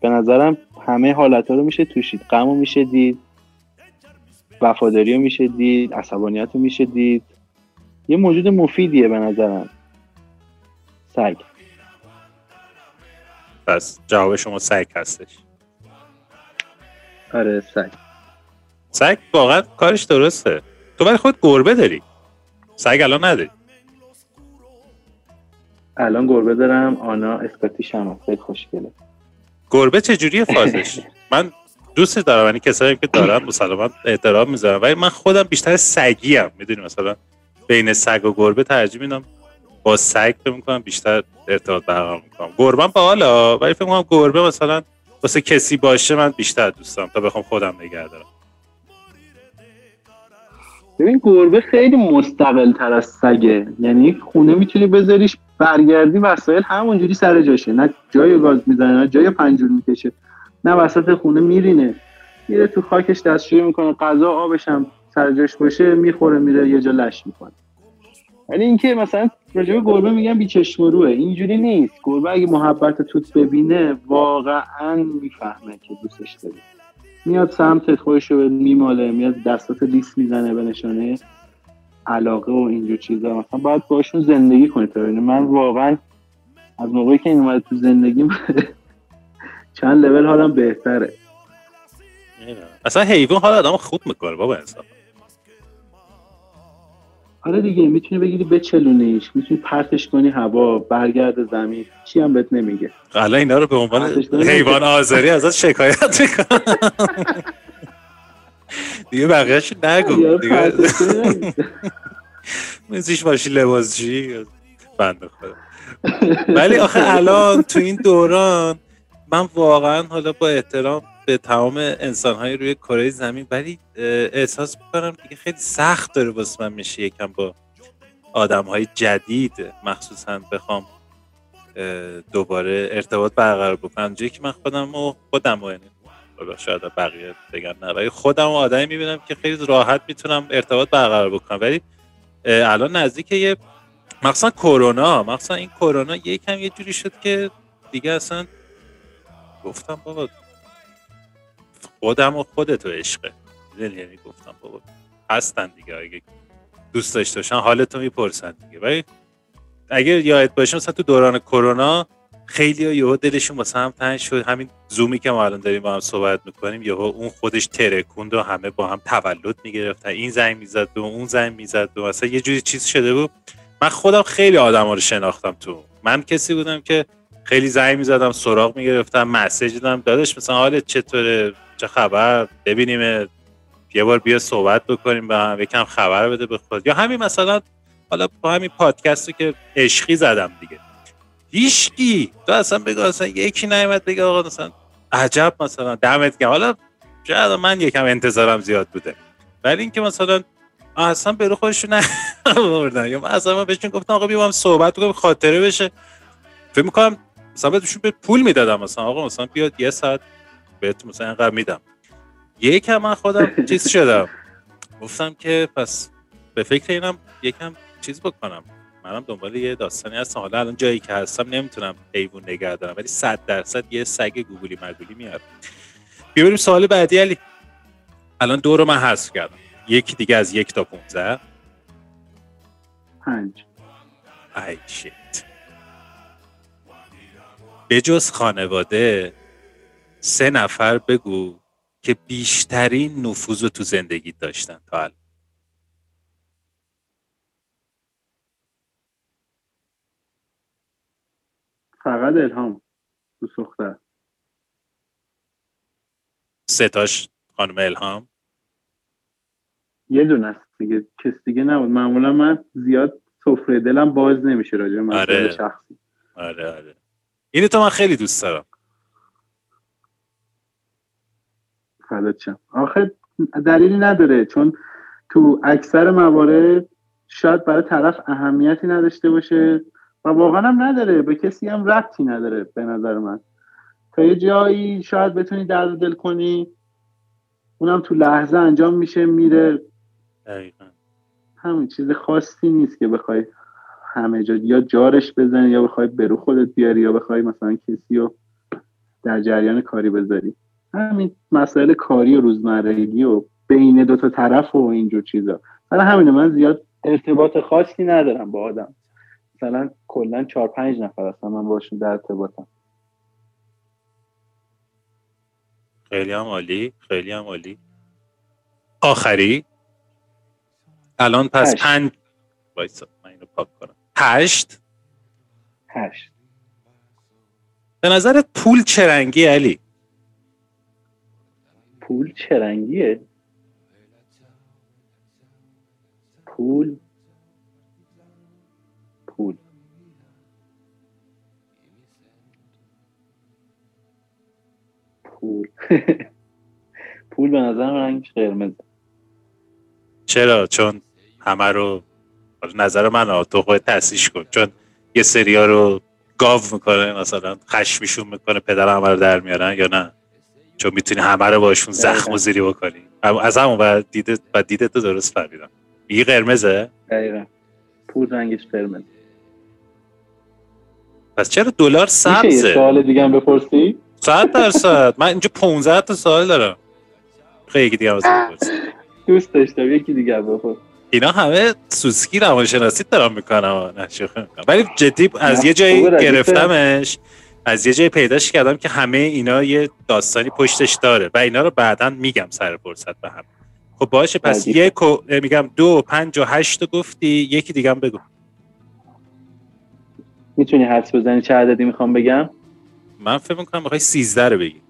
به نظرم همه حالت ها رو میشه توشید غم رو میشه دید وفاداری رو میشه دید عصبانیت رو میشه دید. یه موجود مفیدیه به نظرم. سگ. پس جواب شما سگ هستش. آره سگ. سگ واقعا کارش درسته. تو ولی خود گربه داری. سگ الان نداری. الان گربه دارم. آنا اسکاتیش هم. خیلی خوشگله. گربه چجوریه فازش؟ من دوست دارم. یعنی کسایی که دارم مسلما احترام می‌ذارم ولی من خودم بیشتر سگی ام می‌دونی مثلا بین سگ و گربه ترجیح میدم. با سگ فکر می‌کنم بیشتر ارتباط برقرار می‌کنم. گربه با حالا ولی فکر می‌کنم گربه مثلا واسه کسی باشه من بیشتر دوست دارم تا بخوام خودم نگه دارم ببین گربه خیلی مستقل تر از سگه. یعنی خونه می‌تونی بذاریش برگردی وسایل همونجوری سر جاشه. نه جای گاز می‌زنه نه جای پنجور می‌کشه. نه وسط خونه میرینه. میره تو خاکش دستشویی می‌کنه. غذا آبش هم سر جاش باشه می‌خوره میره یه جا لش می‌کنه. ولی اینکه مثلا راجع به گربه میگن بیچشم روه اینجوری نیست. گربه اگه محبت توت ببینه واقعا می‌فهمه که دوستش داری میاد سمتت خودش رو میماله میاد دستات لیس می‌زنه به نشانه. علاقه و اینجور چیزا. مثلا باید باشون زندگی کنی تا من واقعا از موقعی که این اومده تو زندگی چند لول حالم بهتره. اصلا حیوان حال آدم خوب می‌کنه بابا انسان. آره دیگه می‌تونی بگیری بچلونیش می‌تونی پرتش کنی هوا برگرد زمین. چی هم بهت نمیگه. الان اینا رو به عنوان. حیوان آزاری ازت شکایت می‌کنم دیگه بقیهش نگو. دیگه. مثلش باشی لباسشی بنده خدا. ولی آخه الان تو این دوران من واقعا حالا با احترام به تمام انسان های روی کره زمین ولی احساس می‌کنم دیگه خیلی سخت داره واسه من میشه یکم با آدم های جدید مخصوصا بخوام دوباره ارتباط برقرار بکنم. جایی که من خودم و خودم و یعنی حالا شاید بقیه بگن نه. ولی خودم آدمی می‌بینم که خیلی راحت می‌تونم ارتباط برقرار بکنم. ولی الان نزدیک یه مخصوصا کرونا مخصوصا این کرونا یکم یه جوری شد که دیگه اصلا گفتم بابا خودم و خودتو عشقه. یعنی گفتم بابا هستن دیگه. اگه دوست داشته باشن حالتو می‌پرسن دیگه. ولی اگه یاد باشه مثلا تو دوران کرونا خیلی ها یهو دلشون واسه هم تنگ شد. همین زومی که ما الان داریم با هم صحبت می‌کنیم یهو اون خودش ترکوند و همه با هم تولد می‌گرفتن. این زنگ می‌زد به اون زنگ می‌زد و مثلا یه جوری چیز شده بود. من خودم خیلی آدم ها رو شناختم تو من کسی بودم که خیلی زنگ می‌زدم سراغ می‌گرفتم مسیج دادم. دادش مثلا حالت چطوره؟ چه خبر؟ ببینیم. یه بار بیا صحبت بکنیم با هم. یکم خبر بده به خود. یا همین مثلا حالا با همین پادکست که عشقی زدم دیگه. هیچکی. تو اصلا بگو اصلا یکی نیومد بگه آقا مثلا عجب مثلا دمت گرم. حالا شاید من یکم انتظارم زیاد بوده. ولی اینکه مثلا اصلا برو خودشون نبردن یا اصلا من بهشون گفتم آقا بیام صحبت کنم خاطره بشه. فکر می‌کنم مثلا بهشون به پول می‌دادم مثلا. آقا مثلا بیاد یه ساعت بهت مثلا اینقدر میدم. یکم من خودم چیز شدم. گفتم که پس به فکر اینم یکم چیز بکنم. منم دنبال یه داستانی هستم. حالا الان جایی که هستم نمی‌تونم حیوان نگه دارم ولی صد درصد یه سگ گوگلی مگولی میارم. بیاریم سوال بعدی علی. الان دو رو من حذف کردم. یکی دیگه از یک تا 15 پنج. ای شیت. به جز خانواده سه نفر بگو که بیشترین نفوذ رو تو زندگی داشتن تا الان. فقط الهام تو سختر سه تاش خانم الهام؟ یه دونه است دیگه. کس دیگه نبود. معمولا من زیاد سفره دلم باز نمیشه راجع به آره. شخصی. آره آره. اینو تو من خیلی دوست دارم. فدات آخه دلیلی نداره. چون تو اکثر موارد شاید برای طرف اهمیتی نداشته باشه. و واقعا هم نداره به کسی هم ربطی نداره به نظر من. تا یه جایی شاید بتونی درد دل کنی اونم تو لحظه انجام میشه میره. دقیقا. همین چیز خاصی نیست که بخوای همه جا یا جارش بزنی یا بخوای برو خودت بیاری یا بخوای مثلا کسی رو در جریان کاری بذاری. همین مسائل کاری و روزمرگی و بین دو تا طرف و اینجور چیزا. حالا همینه من زیاد ارتباط خاصی ندارم با آدم. مثلا کلا چهار پنج نفر هستم من باشون در ارتباطم. خیلی هم عالی خیلی هم عالی. آخری؟ الان پس هشت. پنج. وایسا من اینو پاک کنم. هشت؟ هشت. به نظرت پول چه رنگی علی؟ پول چه رنگیه؟ پول پول پول. پول به نظر رنگش قرمز چرا؟ چون همه رو نظر من ها، تو خودت تحسیش کن. چون یه سریا رو گاو می‌کنه مثلا خشمیشون می‌کنه پدر همه رو در میارن یا نه؟ چون می‌تونی همه رو باشون زخم و زیری بکنی. از همون و دیده و دیده تو درست فهمیدم. میگی قرمزه؟ دقیقا. پول رنگش قرمز پس چرا دلار میشه یه سوال دیگه هم بپرسی؟ صد درصد. من اینجا 15 تا سوال دارم. خیلی یکی دیگه بپرس. دوست داشتم یکی دیگه بپرس. اینا همه سوسکی روانشناسی دارم می‌کنم. ولی جدی از یه جایی. گرفتمش از یه جایی پیداش کردم که همه اینا یه داستانی پشتش داره و اینا رو بعدا میگم سر فرصت به هم. خب باشه پس. یک میگم دو پنج و هشت گفتی یکی دیگه هم بگو. می‌تونی حدس بزنی چه عددی می‌خوام بگم؟ من فکر می‌کنم می‌خوای 13 رو بگی.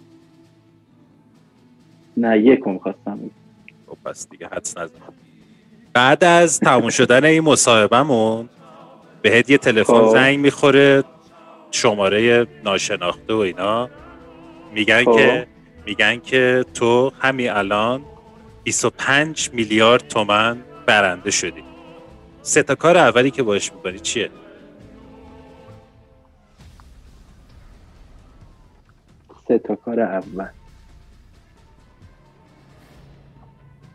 نه یکو می‌خواستم بگم. خب پس دیگه حدس نزن. بعد از تموم شدن این مصاحبهمون بهت یه تلفن خب. زنگ می‌خوره شماره ناشناخته و اینا. میگن خب. که میگن که تو همین الان 25 میلیارد تومن برنده شدی. سه تا کار اولی که باش می‌کنی چیه؟ سه تا کار اول.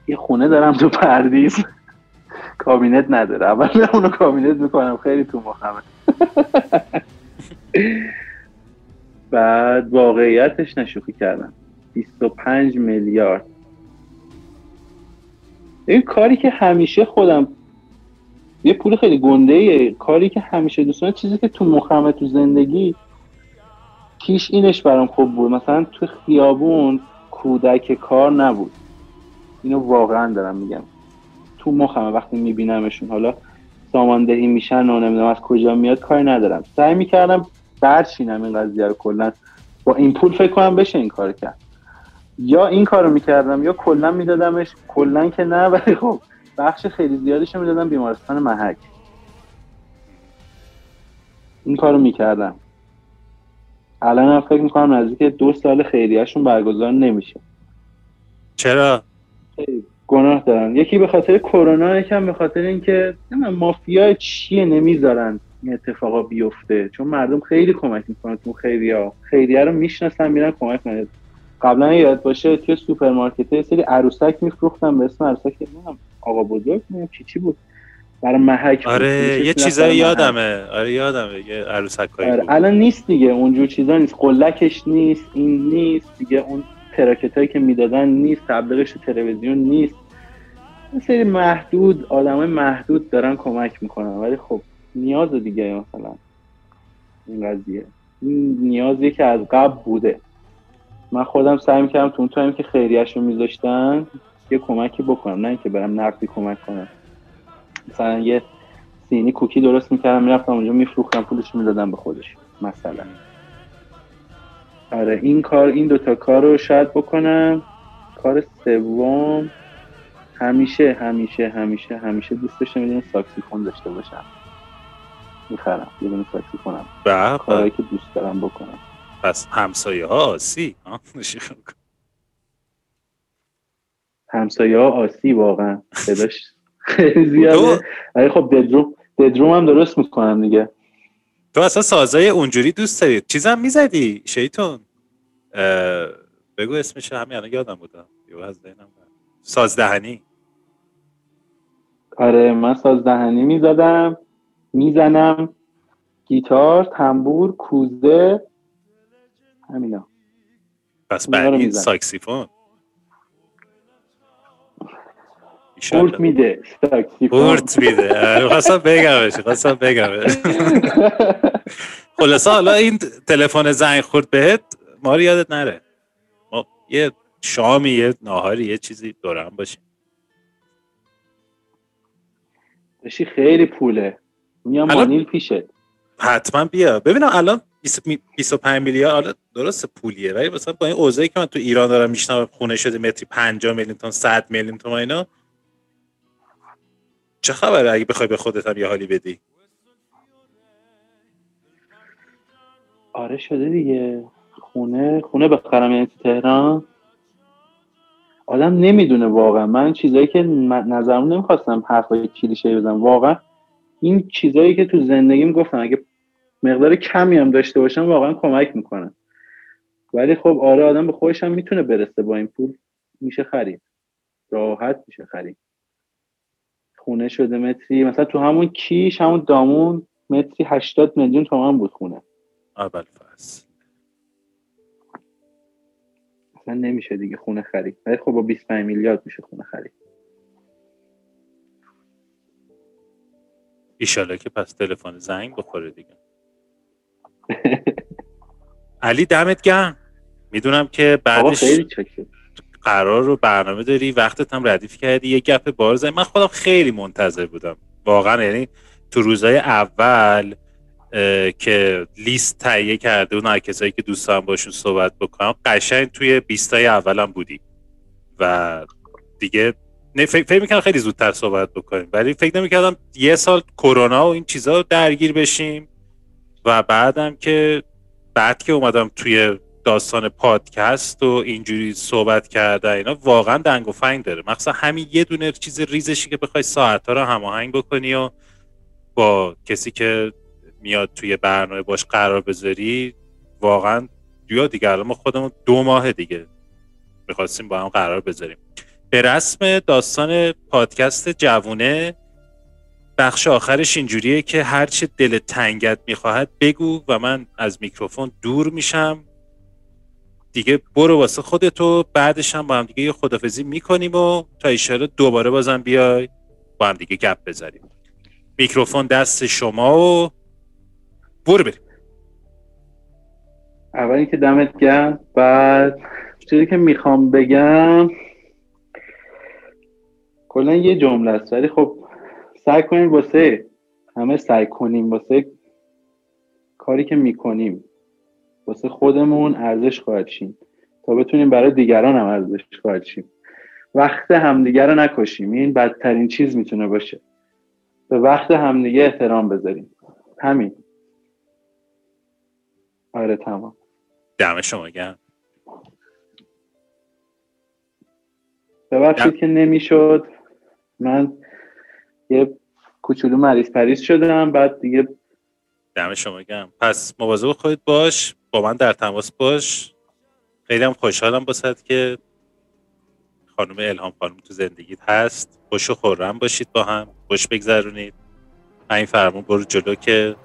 یه خونه دارم تو پردیس. کابینت نداره. اول اونو کابینت می‌کنم. خیلی تو مخمه. بعد واقعیتش نشوخی کردم. 25 میلیارد. این کاری که همیشه خودم یه پول خیلی گنده ایه. کاری که همیشه دوستان چیزی که تو مخمه تو زندگی پیش اینش برام خوب بود. مثلا تو خیابون کودک کار نبود. اینو واقعا دارم میگم. تو مخمه وقتی میبینمشون حالا ساماندهی میشن و نمی‌دونم از کجا میاد کاری ندارم. سعی می‌کردم برچینم این قضیه رو کلا. با این پول فکر کنم بشه این کار کرد. یا این کارو می‌کردم یا کلا میدادمش کلا که نه ولی خب بخش خیلی زیادش رو می‌دادم بیمارستان محک. این کارو می‌کردم. الان هم فکر می‌کنم نزدیک دو سال خیریهشون برگزار نمیشه. چرا؟ گناه دارن. یکی به خاطر کرونا یکم به خاطر اینکه مافیا چیه نمی‌ذارن این اتفاقا بیفته. چون مردم خیلی کمک می‌کنن تو خیریه خیریه رو می‌شناسن میرن کمک کنن قبلا یاد باشه توی سوپرمارکت یه سری عروسک میفروختن به اسم عروسک نمی‌دونم آقا بزرگ چی چی بود؟ برای محک. آره یه چیزایی. یادمه. آره یادمه. یه عروسک آره الان نیست دیگه اونجور چیزا نیست. قلکش نیست این نیست. دیگه اون تراکت هایی که می‌دادن نیست تبلیغش تو تلویزیون نیست. یه سری محدود آدمای محدود دارن کمک می‌کنن. ولی خب نیاز دیگه مثلا. این قضیه. این نیازی که از قبل بوده. من خودم سعی می‌کردم تو اون تایم که خیریش رو میذاشتن یه کمکی بکنم. نه اینکه برم نقدی کمک کنم. مثلا یه سینی کوکی درست می‌کردم می‌رفتم اونجا میفروختم پولش می‌دادم به خودش مثلا. آره این کار این دوتا کار رو شاید بکنم. کار سوم همیشه همیشه همیشه همیشه دوست داشتم یه ساکسیفون داشته باشم. می‌خرم یه دونه ساکسیفونم. کارهایی. که دوست دارم بکنم. پس همسایه ها آسی؟ همسایه ها آسی واقعا. صداش خیلی زیاده. ولی خب ددروم ددروم هم درست می‌کنم دیگه. تو اصلا سازای اونجوری دوست داری؟ چیزم می‌زدی؟ شیطون بگو اسمش همین الان یادم بودم یه از ذهنم. سازدهنی. آره من ساز دهنی می‌زدم می‌زنم. گیتار تنبور کوزه. همینا. پس می‌زنم. ساکسیفون. ایشالله. میده بورت میده. آره، خواستم بگمش خواستم بگمش. خلاصه حالا این تلفن زنگ خورد بهت ما رو یادت نره. ما یه شامی یه ناهاری یه چیزی دورم باشیم. بشی خیلی پوله. میام الان- مانیل پیشت. حتما بیا. ببینم الان 20 می- 25 میلیارد حالا درست پولیه ولی مثلا با این اوضاعی که من تو ایران دارم میشنم خونه شده متری 50 میلیون تومن 100 میلیون تومن اینا چه خبره اگه بخوای به خودت هم یه حالی بدی؟ آره شده دیگه. خونه خونه بخرم یعنی تو تهران. آدم نمی‌دونه واقعا. من چیزایی که نظرمو نمی‌خواستم حرفای کلیشه بزنم. واقعا این چیزایی که تو زندگیم گفتم اگه مقدار کمی هم داشته باشم واقعا کمک می‌کنه. ولی خب آره آدم به خودش هم می‌تونه برسه. با این پول میشه خرید. راحت میشه خرید. خونه شده متری. مثلا تو همون کیش همون دامون متری 80 میلیون تومن بود خونه. اول فصل. اصلا نمیشه دیگه خونه خرید. ولی خب با 25 میلیارد میشه خونه خرید. ایشالا که پس تلفن زنگ بخوره دیگه. علی دمت گرم. می‌دونم که بعدش خیلی قرار رو برنامه داری وقتت هم ردیف کردی یه گپ بار من خودم خیلی منتظر بودم. واقعا یعنی تو روزای اول که لیست تهیه کرده اون کسایی که دوست دارم باشون صحبت بکنم قشنگ توی بیستای اولم بودی و دیگه نه فکر, می‌کنم خیلی زودتر صحبت بکنیم. ولی فکر نمی‌کردم یه سال کرونا و این چیزا درگیر بشیم. و بعدم که بعد که اومدم توی داستان پادکست و اینجوری صحبت کرده اینا واقعا دنگ و فنگ داره. مخصوصا همین یه دونه چیز ریزشی که بخوای ساعتها رو هماهنگ بکنی و با کسی که میاد توی برنامه باش قرار بذاری واقعا یا دیگه الان ما خودمون دو ماه دیگه می‌خواستیم با هم قرار بذاریم. به رسم داستان پادکست جوونه بخش آخرش اینجوریه که هرچه دل تنگت می‌خواهد بگو و من از میکروفون دور میشم. دیگه برو واسه خودتو بعدش هم با هم دیگه یه خدافزی می‌کنیم و تا ایشالا دوباره بازم بیای با هم دیگه گپ بزنیم. میکروفون دست شما و برو بریم. اولی که دمت گرم بعد چیزی که می‌خوام بگم کلا یه جمله است ولی خب سعی کنیم واسه همه سعی کنیم واسه کاری که می‌کنیم. واسه خودمون ارزش خواهد شیم. تا بتونیم برای دیگران هم ارزش خواهد شیم. وقت همدیگه رو نکشیم. این بدترین چیز می‌تونه باشه. به وقت همدیگه احترام بذاریم. همین آره تمام. دم شما گرم. ببخشید که نمی‌شد. من یه کوچولو مریض پریز شدم بعد دیگه دم شما گرم. پس مواظب خودت باش. با من در تماس باش. خیلی هم خوشحالم باسد که خانم الهام خانم تو زندگیت هست. خوش و خورم باشید با هم. خوش بگذرونید. این فرمون برو جلو که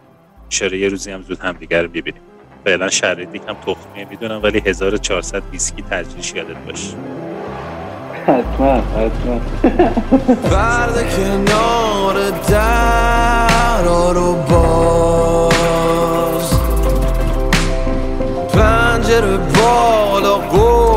شره یه روزی هم زود همدیگر رو ببینیم. فعلا شرایطی کم تخمیه می‌دونم ولی 1400 ویسکی تجریش یادت باشه. حتما حتما. فرد کنار در رو باز le bord, leur go.